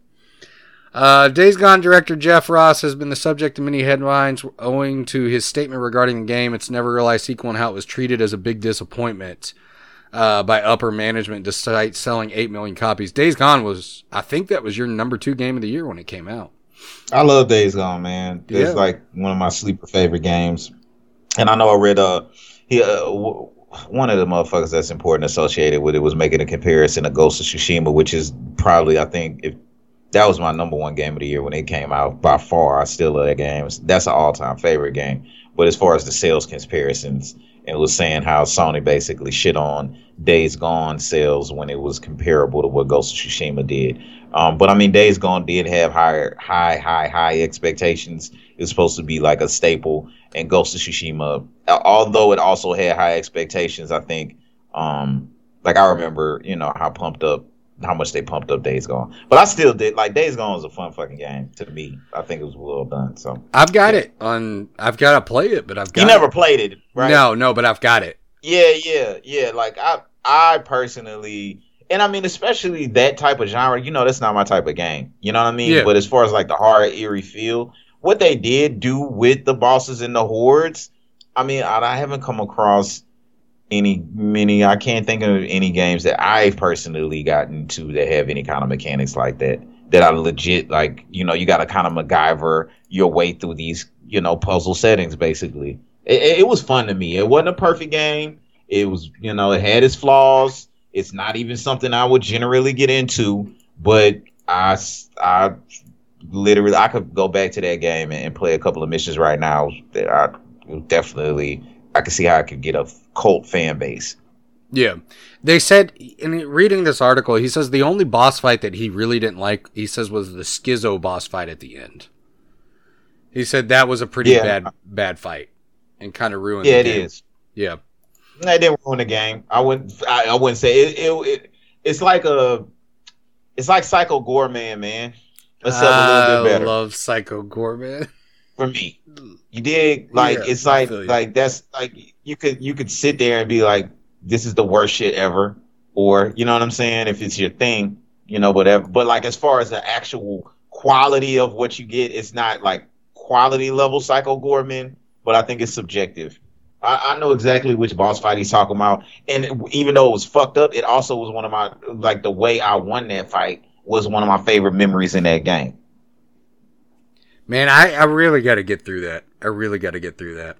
Uh, Days Gone director Jeff Ross has been the subject of many headlines owing to his statement regarding the game, its never realized sequel, and how it was treated as a big disappointment uh, by upper management despite selling 8 million copies. Days Gone was, I think that was your number two game of the year when it came out. I love Days Gone, man. It's Yeah. like one of my sleeper favorite games. And I know I read uh he uh, w- one of the motherfuckers that's important associated with it was making a comparison to Ghost of Tsushima, which is probably I think if that was my number one game of the year when it came out by far. I still love that game. That's an all time favorite game. But as far as the sales comparisons, it was saying how Sony basically shit on Days Gone sales when it was comparable to what Ghost of Tsushima did. Um, but I mean, Days Gone did have higher, high, high, high expectations. It was supposed to be like a staple, and Ghost of Tsushima, although it also had high expectations, I think, um, like I remember, you know, how pumped up, how much they pumped up Days Gone. But I still did like Days Gone was a fun fucking game to me. I think it was well done. So I've got it on. I've got to play it, but I've got you never it. played it, right? No, no, but I've got it. Yeah, yeah, yeah. Like I, I personally, and I mean, especially that type of genre. You know, that's not my type of game. You know what I mean? Yeah. But as far as like the horror, eerie feel, what they did do with the bosses and the hordes, I mean, I, I haven't come across any many. I can't think of any games that I've personally gotten to that have any kind of mechanics like that. That I legit like. You know, you got to kind of MacGyver your way through these, you know, puzzle settings. Basically, it, it was fun to me. It wasn't a perfect game. It was, you know, it had its flaws. It's not even something I would generally get into, but I, I literally, I could go back to that game and, and play a couple of missions right now. That I definitely, I could see how I could get a cult fan base. Yeah. They said in reading this article, he says the only boss fight that he really didn't like, he says was the Skizzo boss fight at the end. He said that was a pretty Yeah. bad bad fight and kind of ruined Yeah, the it game. is. Yeah. They didn't ruin the game. I wouldn't. I, I wouldn't say it, it, it. It's like a. It's like Psycho Goreman, man. Except a little bit I better. love Psycho Goreman. for me. You dig? Like Yeah, it's like like that's like you could you could sit there and be like, this is the worst shit ever, or you know what I'm saying? If it's your thing, you know, whatever. But like as far as the actual quality of what you get, it's not like quality level Psycho Goreman, but I think it's subjective. I, I know exactly which boss fight he's talking about, and even though it was fucked up, it also was one of my like the way I won that fight was one of my favorite memories in that game. Man, I, I really got to get through that. I really got to get through that.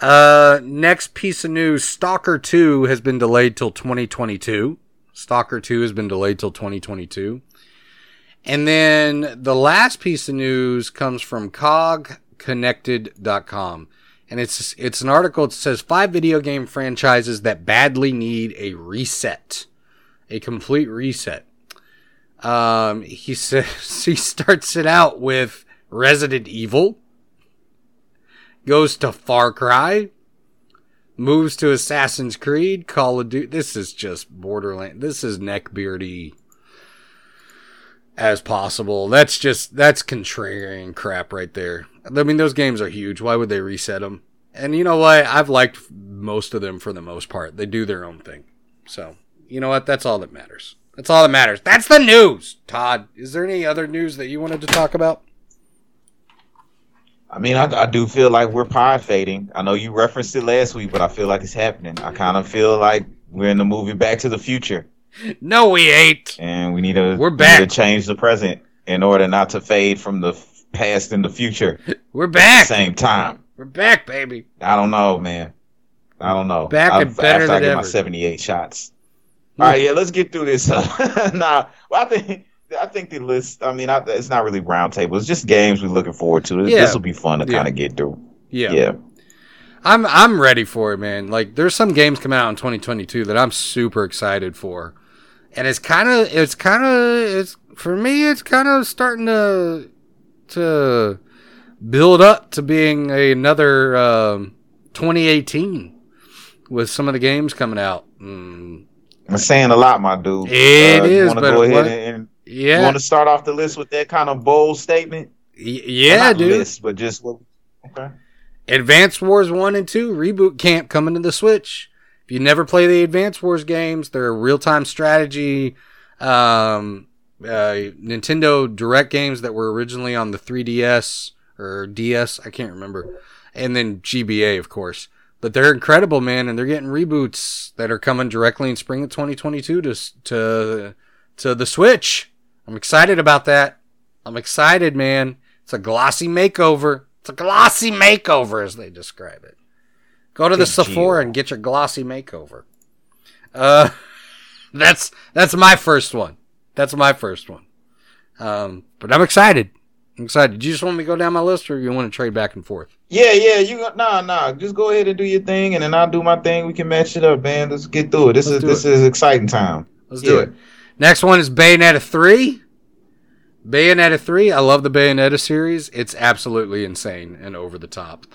Uh, next piece of news Stalker 2 has been delayed till 2022. Stalker 2 has been delayed till 2022. And then the last piece of news comes from cogconnected.com. And it's it's an article that says five video game franchises that badly need a reset. A complete reset. Um, he says he starts it out with Resident Evil, goes to Far Cry, moves to Assassin's Creed, Call of Duty. This is just Borderland. This is neckbeardy as possible. That's just that's contrarian crap right there. I mean, those games are huge. Why would they reset them? And you know what? I've liked most of them for the most part. They do their own thing. So you know what? That's all that matters. That's all that matters. That's the news. Todd, is there any other news that you wanted to talk about? I mean, I, I do feel like we're pod fading. I know you referenced it last week, but I feel like it's happening. I kind of feel like we're in the movie Back to the Future, No, we ain't. and we need to We're back. need to change the present in order not to fade from the past and the future We're the back. same time. We're back, baby. I don't know, man. I don't know. Back I, and better after I than get my seventy-eight shots. All right, yeah, let's get through this. Uh, nah, well, I think I think the list. I mean, I, it's not really roundtable. It's just games we're looking forward to. Yeah. This will be fun to Yeah. kind of get through. Yeah. yeah. I'm I'm ready for it, man. Like there's some games coming out in 2022 that I'm super excited for. And it's kind of it's kind of it's for me it's kind of starting to to build up to being another um, 2018 with some of the games coming out. Mm, I'm saying a lot, my dude. It uh, is, You want to but go ahead what- and, you yeah. want to start off the list with that kind of bold statement? Y- yeah, dude. List, but just? Okay. Advance Wars 1 and 2 reboot camp coming to the Switch. You never play the Advance Wars games, they're real time strategy, um, uh, Nintendo Direct games that were originally on the 3DS or DS, I can't remember. And then GBA, of course. But they're incredible, man, and they're getting reboots that are coming directly in spring of 2022 to to to the Switch. I'm excited about that. I'm excited, man. It's a glossy makeover. It's a glossy makeover, as they describe it. Go to the Good Sephora deal. and get your glossy makeover. Uh, that's that's my first one. That's my first one. Um, but I'm excited. I'm excited. Do you just want me to go down my list, or you want to trade back and forth? Yeah, yeah, you go nah nah. Just go ahead and do your thing and then I'll do my thing. We can match it up, man. Let's get through it. This Let's is this it. is exciting time. Let's do it. Next one is Bayonetta 3. Bayonetta 3. I love the Bayonetta series. It's absolutely insane and over the top.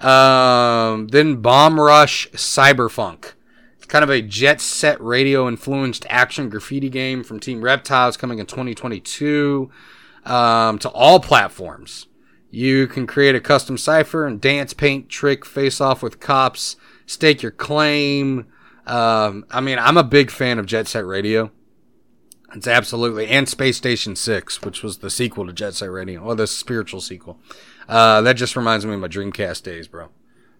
Um, then Bomb Rush Cyberfunk. It's kind of a jet set radio influenced action graffiti game from Team Reptiles coming in 2022 um, to all platforms. You can create a custom cipher and dance, paint, trick, face off with cops, stake your claim. Um, I mean, I'm a big fan of Jet Set Radio. It's absolutely and Space Station Six, which was the sequel to Jet Set Radio, or the spiritual sequel. Uh, that just reminds me of my Dreamcast days, bro.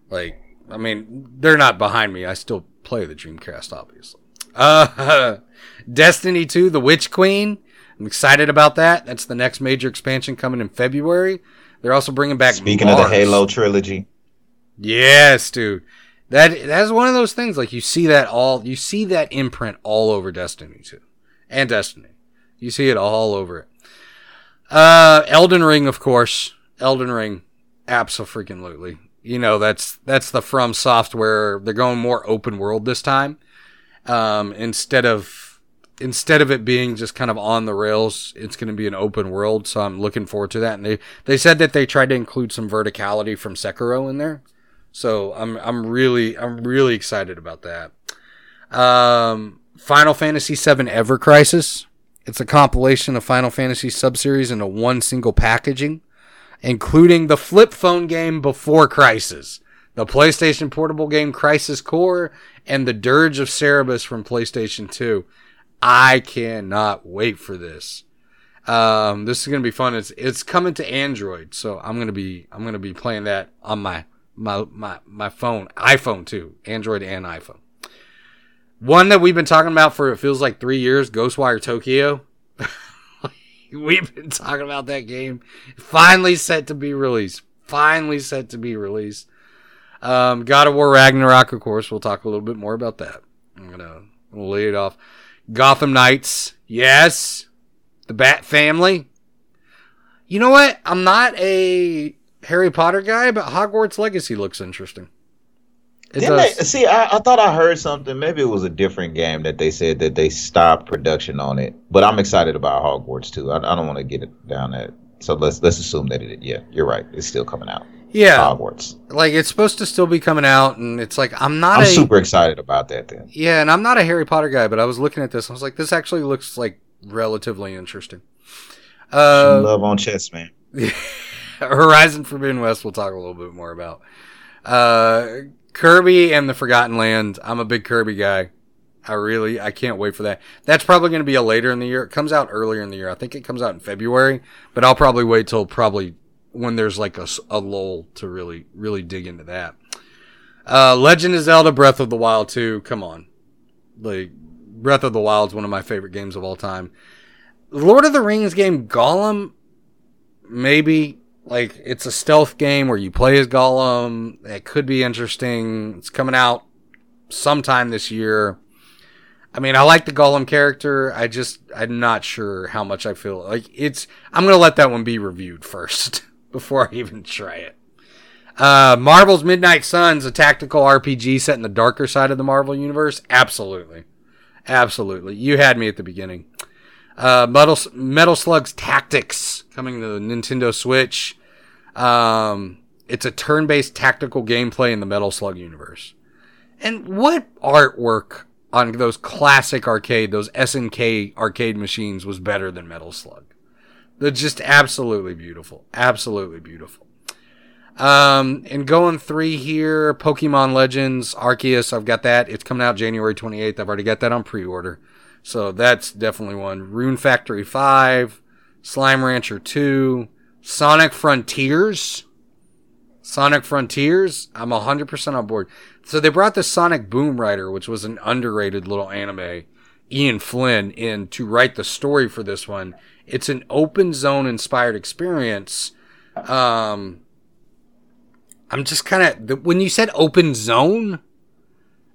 Like, I mean, they're not behind me. I still play the Dreamcast, obviously. Uh, Destiny 2, The Witch Queen. I'm excited about that. That's the next major expansion coming in February. They're also bringing back. Speaking of the Halo trilogy, Yes, dude. That that's one of those things. Like you see that all you see that imprint all over Destiny 2 and Destiny. You see it all over it. Uh, Elden Ring, of course. Elden Ring, absolutely. You know that's that's the From Software. They're going more open world this time. Um, instead of instead of it being just kind of on the rails, it's going to be an open world. So I'm looking forward to that. And they they said that they tried to include some verticality from Sekiro in there. So I'm I'm really I'm really excited about that. Um, Final Fantasy VII Ever Crisis. It's a compilation of Final Fantasy subseries into one single packaging, including the flip phone game before Crisis, the PlayStation portable game Crisis Core, and the Dirge of Cerberus from PlayStation 2. I cannot wait for this. Um, this is gonna be fun. It's it's coming to Android, so I'm gonna be I'm gonna be playing that on my my my my phone, iPhone too, Android and iPhone. One that we've been talking about for it feels like three years, Ghostwire Tokyo. we've been talking about that game. Finally set to be released. Finally set to be released. Um, God of War Ragnarok, of course. We'll talk a little bit more about that. I'm gonna lay it off. Gotham Knights, yes. The Bat Family. You know what? I'm not a Harry Potter guy, but Hogwarts Legacy looks interesting. It Didn't does. they, see, I, I thought I heard something. Maybe it was a different game that they said that they stopped production on it. But I'm excited about Hogwarts too. I, I don't want to get it down that. So let's let's assume that it. Yeah, you're right. It's still coming out. yeah, Hogwarts. like it's supposed to still be coming out, and it's like I'm not I'm a super excited about that. Then yeah, and I'm not a Harry Potter guy, but I was looking at this, I was like, this actually looks like relatively interesting. Uh, love on chess, man. Horizon Forbidden West, we'll talk a little bit more about. Uh, Kirby and the Forgotten Land. I'm a big Kirby guy. I really, I can't wait for that. That's probably going to be a later in the year. It comes out earlier in the year. I think it comes out in February, but I'll probably wait till probably when there's like a lull to really, really dig into that. Uh, Legend of Zelda Breath of the Wild 2. Come on. Like, Breath of the Wild is one of my favorite games of all time. Lord of the Rings game Gollum, maybe like it's a stealth game where you play as Gollum. It could be interesting. It's coming out sometime this year. I mean, I like the Gollum character. I just I'm not sure how much I feel like it's. I'm gonna let that one be reviewed first before I even try it. Uh, Marvel's Midnight Suns, a tactical RPG set in the darker side of the Marvel universe. Absolutely, absolutely. You had me at the beginning. Uh, Metal, Metal Slug's Tactics coming to the Nintendo Switch. Um, it's a turn-based tactical gameplay in the Metal Slug universe. And what artwork on those classic arcade, those SNK arcade machines was better than Metal Slug? They're just absolutely beautiful. Absolutely beautiful. Um, and going three here, Pokemon Legends, Arceus, I've got that. It's coming out January 28th. I've already got that on pre-order. So that's definitely one. Rune Factory 5, Slime Rancher 2, Sonic Frontiers. Sonic Frontiers, I'm 100% on board. So they brought the Sonic Boom Writer, which was an underrated little anime, Ian Flynn, in to write the story for this one. It's an open zone inspired experience. Um, I'm just kind of when you said open zone,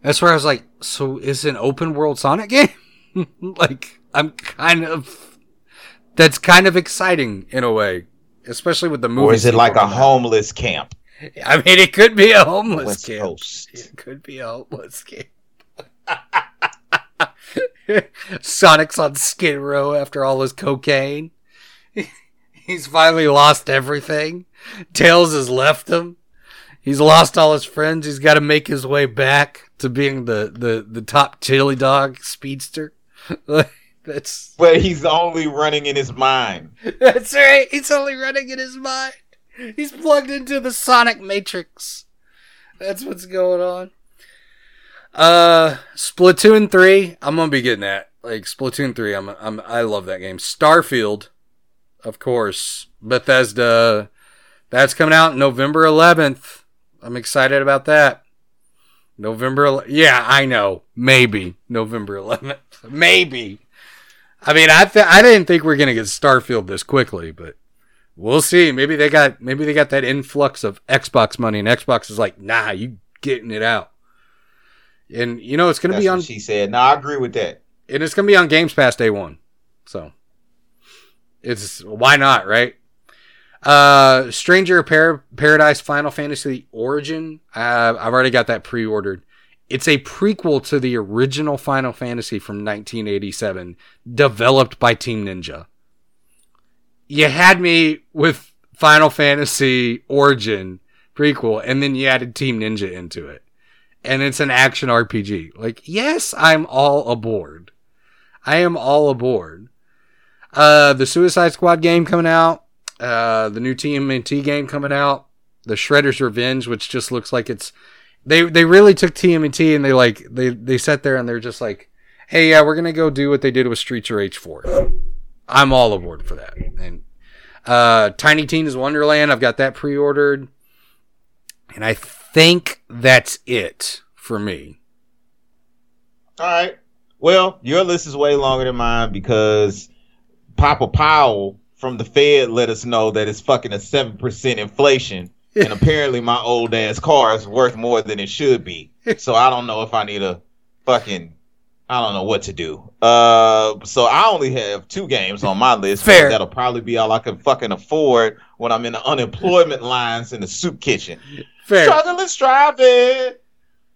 that's where I was like, so is it an open world Sonic game? like I'm kind of that's kind of exciting in a way, especially with the movie. Or is it like a coming out. homeless camp? I mean, it could be a homeless West camp. Coast. It could be a homeless camp. Sonic's on Skid Row after all his cocaine. He's finally lost everything. Tails has left him. He's lost all his friends. He's got to make his way back to being the, the, the top chili dog speedster. that's But he's only running in his mind. that's right. He's only running in his mind. He's plugged into the Sonic Matrix. That's what's going on. Uh, Splatoon three. I'm gonna be getting that. Like Splatoon three. I'm. I'm. I love that game. Starfield, of course. Bethesda. That's coming out November 11th. I'm excited about that. November. Yeah, I know. Maybe November 11th. Maybe. I mean, I th- I didn't think we are gonna get Starfield this quickly, but we'll see. Maybe they got maybe they got that influx of Xbox money, and Xbox is like, nah, you getting it out. And you know it's gonna That's be what on, she said. No, I agree with that. and it's gonna be on Games Pass day one. So it's why not, right? Uh, Stranger Par- Paradise Final Fantasy Origin. Uh, I've already got that pre-ordered. It's a prequel to the original Final Fantasy from 1987, developed by Team Ninja. You had me with Final Fantasy Origin prequel, and then you added Team Ninja into it. And it's an action RPG. Like, yes, I'm all aboard. I am all aboard. Uh, the Suicide Squad game coming out. Uh, the new TMNT game coming out. The Shredder's Revenge, which just looks like it's they they really took TMNT and they like they they sat there and they're just like, hey yeah, we're gonna go do what they did with Streets of Rage 4. I'm all aboard for that. And uh, Tiny Tina's Wonderland, I've got that pre-ordered, and I think that's it for me. All right. Well, your list is way longer than mine because Papa Powell from the Fed let us know that it's fucking a seven percent inflation, and apparently my old ass car is worth more than it should be. So I don't know if I need a fucking. I don't know what to do. Uh, so I only have two games on my list. Fair. That'll probably be all I can fucking afford when I'm in the unemployment lines in the soup kitchen. Fair. Struggling, striving,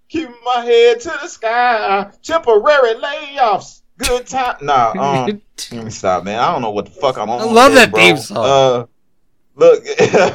keeping my head to the sky. Temporary layoffs, good time. Nah, um, let me stop, man. I don't know what the fuck I'm on. I love that bro. theme song. Uh, look,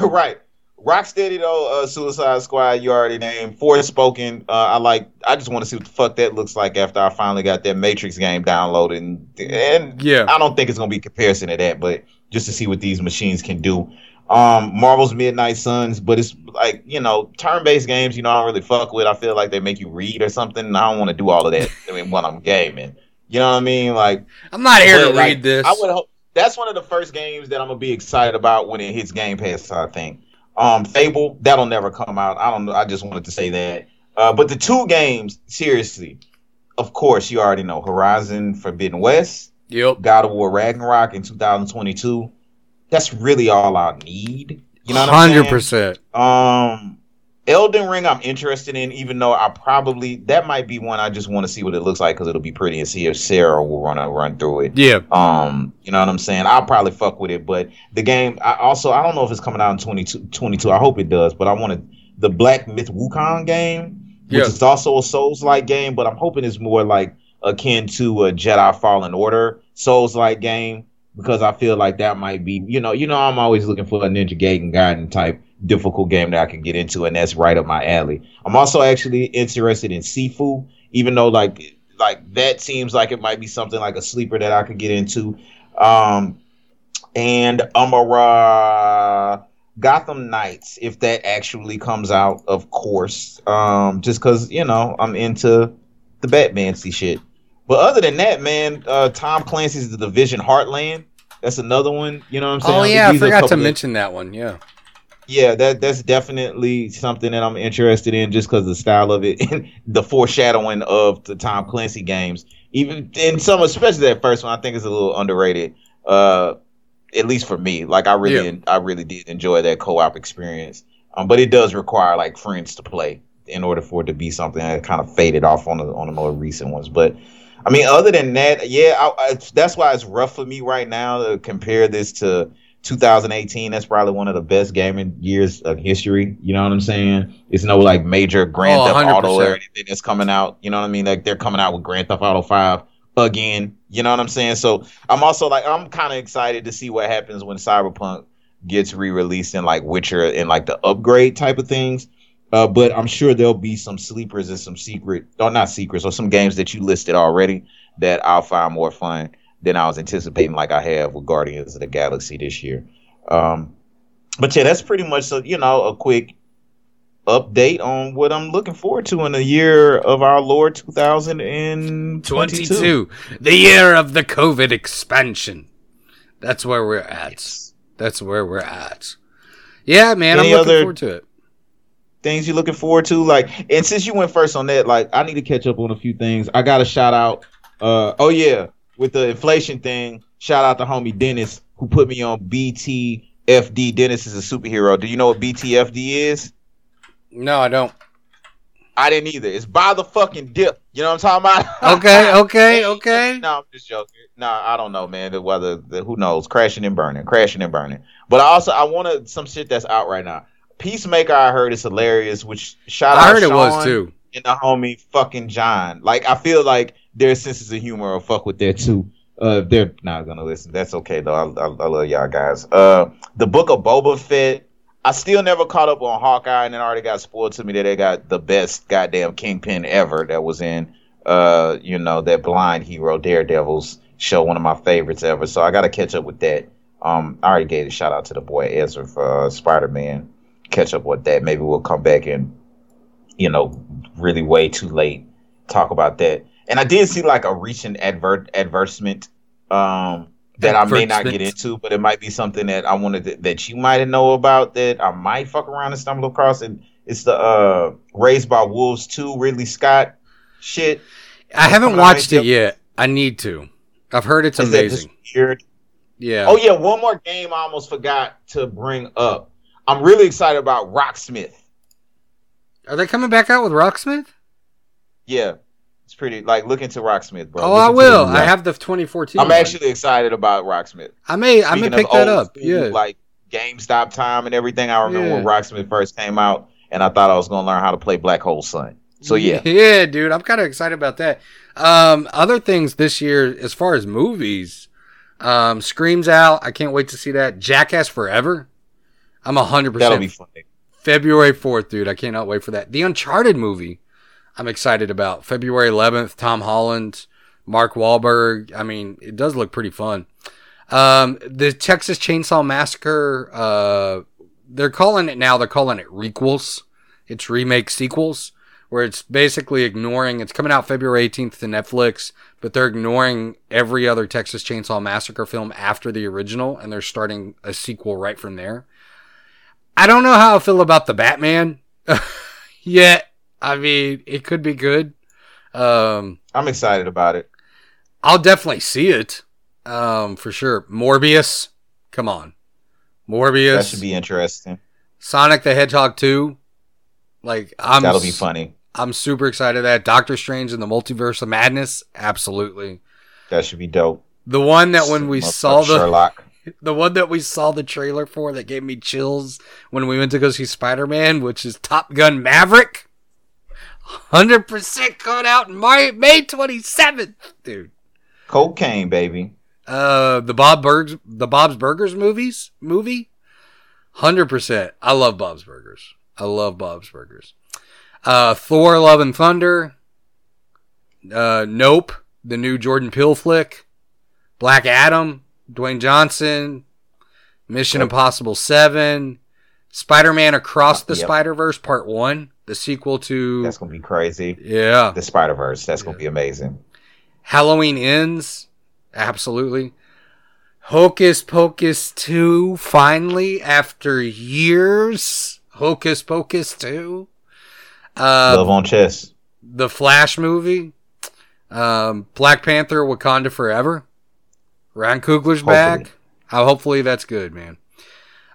right. Rocksteady though, uh, Suicide Squad, you already named. Forspoken, uh, I like. I just want to see what the fuck that looks like after I finally got that Matrix game downloaded, and, and Yeah. I don't think it's gonna be a comparison to that, but just to see what these machines can do. Um, Marvel's Midnight Suns, but it's like you know, turn-based games. You know, I don't really fuck with. I feel like they make you read or something. and I don't want to do all of that. I mean, when I'm gaming, you know what I mean? Like, I'm not here to like, read this. I would hope that's one of the first games that I'm gonna be excited about when it hits Game Pass. I think. Um, Fable that'll never come out. I don't know. I just wanted to say that. Uh, but the two games, seriously, of course, you already know Horizon Forbidden West, Yep. God of War Ragnarok in 2022. That's really all I need. You know what I'm saying? Hundred percent. Um, Elden Ring, I'm interested in, even though I probably that might be one I just want to see what it looks like because it'll be pretty and see if Sarah will run run through it. Yeah. Um, you know what I'm saying? I'll probably fuck with it, but the game, I also I don't know if it's coming out in 22, 22. I hope it does, but I wanted the Black Myth Wukong game, which Yeah. is also a Souls like game, but I'm hoping it's more like akin to a Jedi Fallen Order Souls like game because I feel like that might be, you know, you know, I'm always looking for a Ninja Gaiden Gaiden type difficult game that I can get into, and that's right up my alley. I'm also actually interested in Sifu, even though like like that seems like it might be something like a sleeper that I could get into. Um, and Amara Gotham Knights, if that actually comes out, of course. Um, just because you know I'm into the Batman shit. But other than that, man, uh, Tom Clancy's The Division Heartland. That's another one. You know what I'm saying? Oh yeah, I These are a forgot to mention that one. Yeah. Yeah, that that's definitely something that I'm interested in just because the style of it and the foreshadowing of the Tom Clancy games. Even in some, especially that first one, I think is a little underrated. Uh, at least for me, like I really, Yeah. I really did enjoy that co-op experience. Um, but it does require like friends to play in order for it to be something that kind of faded off on the on the more recent ones. But I mean, other than that, yeah, I, I, that's why it's rough for me right now to compare this to 2018. That's probably one of the best gaming years of history. You know what I'm saying? It's no like major Grand Oh, Theft Auto 100%. or anything that's coming out. You know what I mean? Like they're coming out with Grand Theft Auto 5 again. You know what I'm saying? So I'm also like I'm kind of excited to see what happens when Cyberpunk gets re-released in like Witcher and like the upgrade type of things. Uh, but I'm sure there'll be some sleepers and some secret, or not secrets, or some games that you listed already that I'll find more fun than I was anticipating, like I have with Guardians of the Galaxy this year. Um, but yeah, that's pretty much a, you know a quick update on what I'm looking forward to in the year of our Lord 2022. 22. The year of the COVID expansion. That's where we're at. Yes. That's where we're at. Yeah, man, Any I'm looking other- forward to it. things you're looking forward to like and since you went first on that like i need to catch up on a few things i got a shout out uh oh yeah with the inflation thing shout out to homie dennis who put me on btfd dennis is a superhero. Do you know what btfd is? No, I don't. i didn't either. It's by the fucking dip. You know what i'm talking about? Okay, okay, okay. no i'm just joking. No i don't know man. The weather the, who knows? Crashing and burning crashing and burning. But I also i wanted some shit that's out right now. Peacemaker i heard is hilarious which shout out I heard it was too. and the homie fucking John. Like I feel like their senses of humor will fuck with that too. Uh, they're not gonna listen. That's okay though. I, I, I love y'all guys. Uh, the book of Boba Fett. I still never caught up on Hawkeye, and it already got spoiled to me that they got the best goddamn kingpin ever that was in, uh, you know, that blind hero Daredevil's show, one of my favorites ever. So I got to catch up with that. Um, I already gave a shout out to the boy Ezra for uh, Spider Man. Catch up with that. Maybe we'll come back and you know, really way too late talk about that. And I did see like a recent advert advertisement um that I may not get into, but it might be something that I wanted to, that you might know about that I might fuck around and stumble across. And it's the uh Raised by Wolves 2 Ridley Scott shit. I haven't watched it yet. I need to. I've heard it's Is amazing. weird? Yeah. Oh yeah, one more game I almost forgot to bring up. I'm really excited about Rocksmith. Are they coming back out with Rocksmith? Yeah. It's pretty like look into Rocksmith, bro. oh, Look I will. I have the 2014. I'm one. actually excited about Rocksmith. I may. I may pick that up. school, Yeah. like GameStop time and everything. I remember when Rocksmith first came out, and I thought I was gonna learn how to play Black Hole Sun. So yeah, Yeah, dude. I'm kind of excited about that. Um, other things this year, as far as movies, um, Screams out. I can't wait to see that. Jackass Forever. I'm hundred percent. that'll be funny. February 4th, dude. I cannot wait for that. The Uncharted movie. I'm excited about February 11th. Tom Holland, Mark Wahlberg. I mean, it does look pretty fun. Um, the Texas Chainsaw Massacre. Uh, they're calling it now. They're calling it requels. It's remake sequels, where it's basically ignoring. It's coming out February 18th to Netflix, but they're ignoring every other Texas Chainsaw Massacre film after the original, and they're starting a sequel right from there. I don't know how I feel about the Batman yet. I mean, it could be good. Um, I'm excited about it. I'll definitely see it. Um, for sure. Morbius. Come on. Morbius. That should be interesting. Sonic the Hedgehog 2. Like I'm That'll be funny. I'm super excited at that. Doctor Strange and the Multiverse of Madness. Absolutely. That should be dope. The one that when we Motherfucker saw the Sherlock, the one that we saw the trailer for that gave me chills when we went to go see Spider Man, which is Top Gun Maverick. Hundred percent coming out in May May twenty seventh, dude. cocaine, baby. Uh, the Bob Burgers, the Bob's Burgers movies movie. Hundred percent. I love Bob's Burgers. I love Bob's Burgers. Uh, Thor: Love and Thunder. Uh, Nope, the new Jordan Peele flick. Black Adam, Dwayne Johnson. Mission Yep. Impossible Seven. Spider-Man Across the Yep. Spider-Verse Part One, the sequel to That's gonna be crazy. yeah The Spider Verse. That's gonna be amazing. Halloween Ends. Absolutely. Hocus Pocus 2, finally, after years. Hocus Pocus 2. Uh, Love on chess. the Flash movie. Um, Black Panther Wakanda Forever. Ryan Coogler's Hopefully. back. Uh, hopefully that's good, man.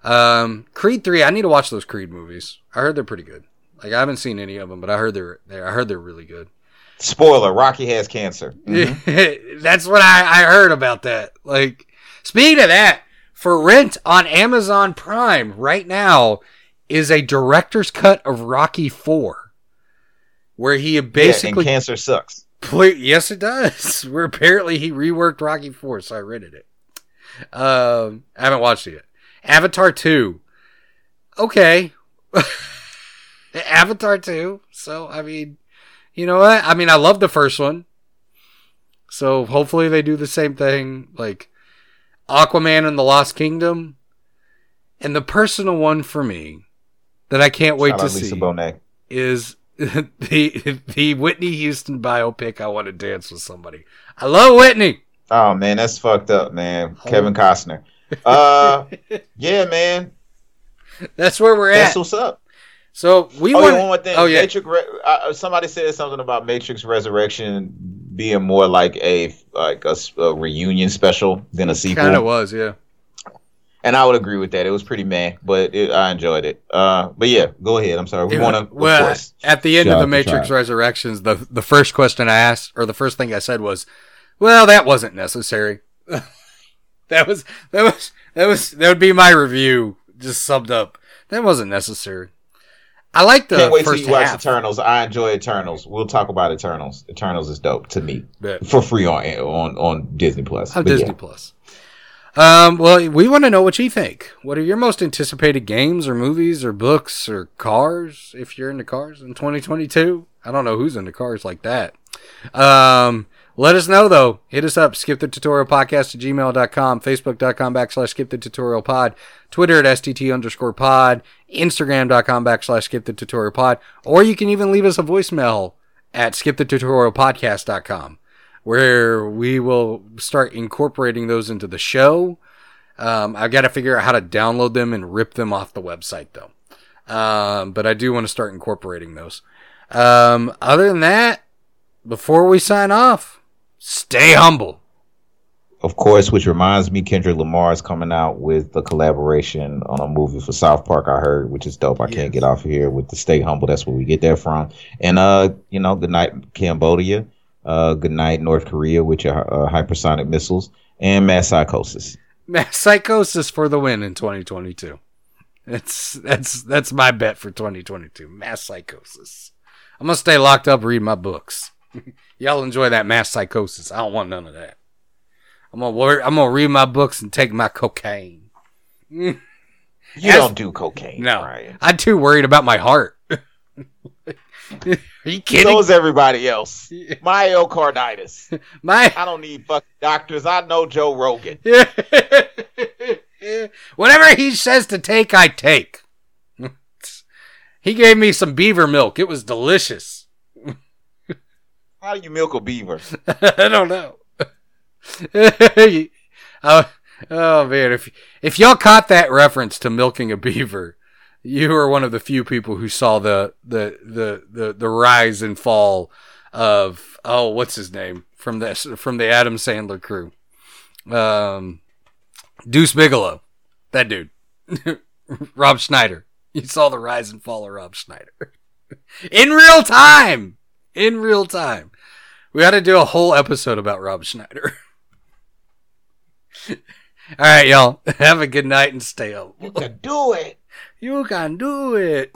Um, Creed three. I need to watch those Creed movies. I heard they're pretty good. Like I haven't seen any of them, but I heard they're, they're I heard they're really good. Spoiler: Rocky has cancer. That's what I, I heard about that. Like, speaking of that, for rent on Amazon Prime right now is a director's cut of Rocky Four, where he Yeah, and basically cancer sucks. Play, yes, it does. Where apparently he reworked Rocky Four, so I rented it. Um, I haven't watched it yet. Avatar Two. Okay. Avatar Two. So I mean, you know what? I mean, I love the first one. So hopefully they do the same thing, like Aquaman and the Lost Kingdom, and the personal one for me that I can't wait Shout to see Bonet. is the the Whitney Houston biopic. I want to dance with somebody. I love Whitney. Oh man, that's fucked up, man. Oh. Kevin Costner. Uh, yeah, man, That's where we're that's at. what's up. So we Oh, want. yeah, one more thing. Oh yeah. Matrix. Uh, somebody said something about Matrix Resurrection being more like a like a, s- a reunion special than a sequel. Kind of was, yeah. And I would agree with that. It was pretty meh, but it, I enjoyed it. Uh, but yeah, go ahead. I'm sorry. We want to, well, course. at the end shout of the Matrix Tribe. Resurrections, the the first question I asked, or the first thing I said was, "Well, that wasn't necessary." that was that was that was that would be my review, just summed up. That wasn't necessary. I like the Can't wait till first you watch. Eternals. I enjoy Eternals. We'll talk about Eternals. Eternals is dope to me but- for free on on on Disney Plus. on But Disney yeah. Plus. Um, well, we want to know what you think. What are your most anticipated games or movies or books or cars if you're into cars in 2022? I don't know who's into cars like that. Um, let us know though. Hit us up, skip the tutorial podcast at gmail.com, facebook.com backslash skip the tutorial pod, Twitter at STT underscore pod, Instagram.com backslash skip the tutorial pod, or you can even leave us a voicemail at skip the tutorial podcast.com where we will start incorporating those into the show. Um, I've got to figure out how to download them and rip them off the website though. Um, but I do want to start incorporating those. Um, other than that, before we sign off, stay humble. Of course, which reminds me, Kendrick Lamar is coming out with a collaboration on a movie for South Park. I heard, which is dope. I Yes. can't get off of here with the Stay Humble. That's where we get that from. And uh, you know, good night Cambodia, uh, good night North Korea with your uh, hypersonic missiles and mass psychosis. Mass psychosis for the win in 2022. That's that's that's my bet for 2022. Mass psychosis. I'm gonna stay locked up reading my books. Y'all enjoy that mass psychosis. I don't want none of that. I'm gonna wor- I'm gonna read my books and take my cocaine. You As- don't do cocaine, No, Brian. I'm too worried about my heart. Are you kidding? So is everybody else. Myocarditis. my I don't need fucking doctors. I know Joe Rogan. Whatever he says to take, I take. he gave me some beaver milk. It was delicious. How do you milk a beaver? I don't know. oh, oh man, if if y'all caught that reference to milking a beaver, you are one of the few people who saw the the the the, the rise and fall of oh what's his name from the from the Adam Sandler crew, um, Deuce Bigalow, that dude, Rob Schneider. You saw the rise and fall of Rob Schneider in real time. In real time. We got to do a whole episode about Rob Schneider. All right, y'all. Have a good night and stay up. You can do it. You can do it.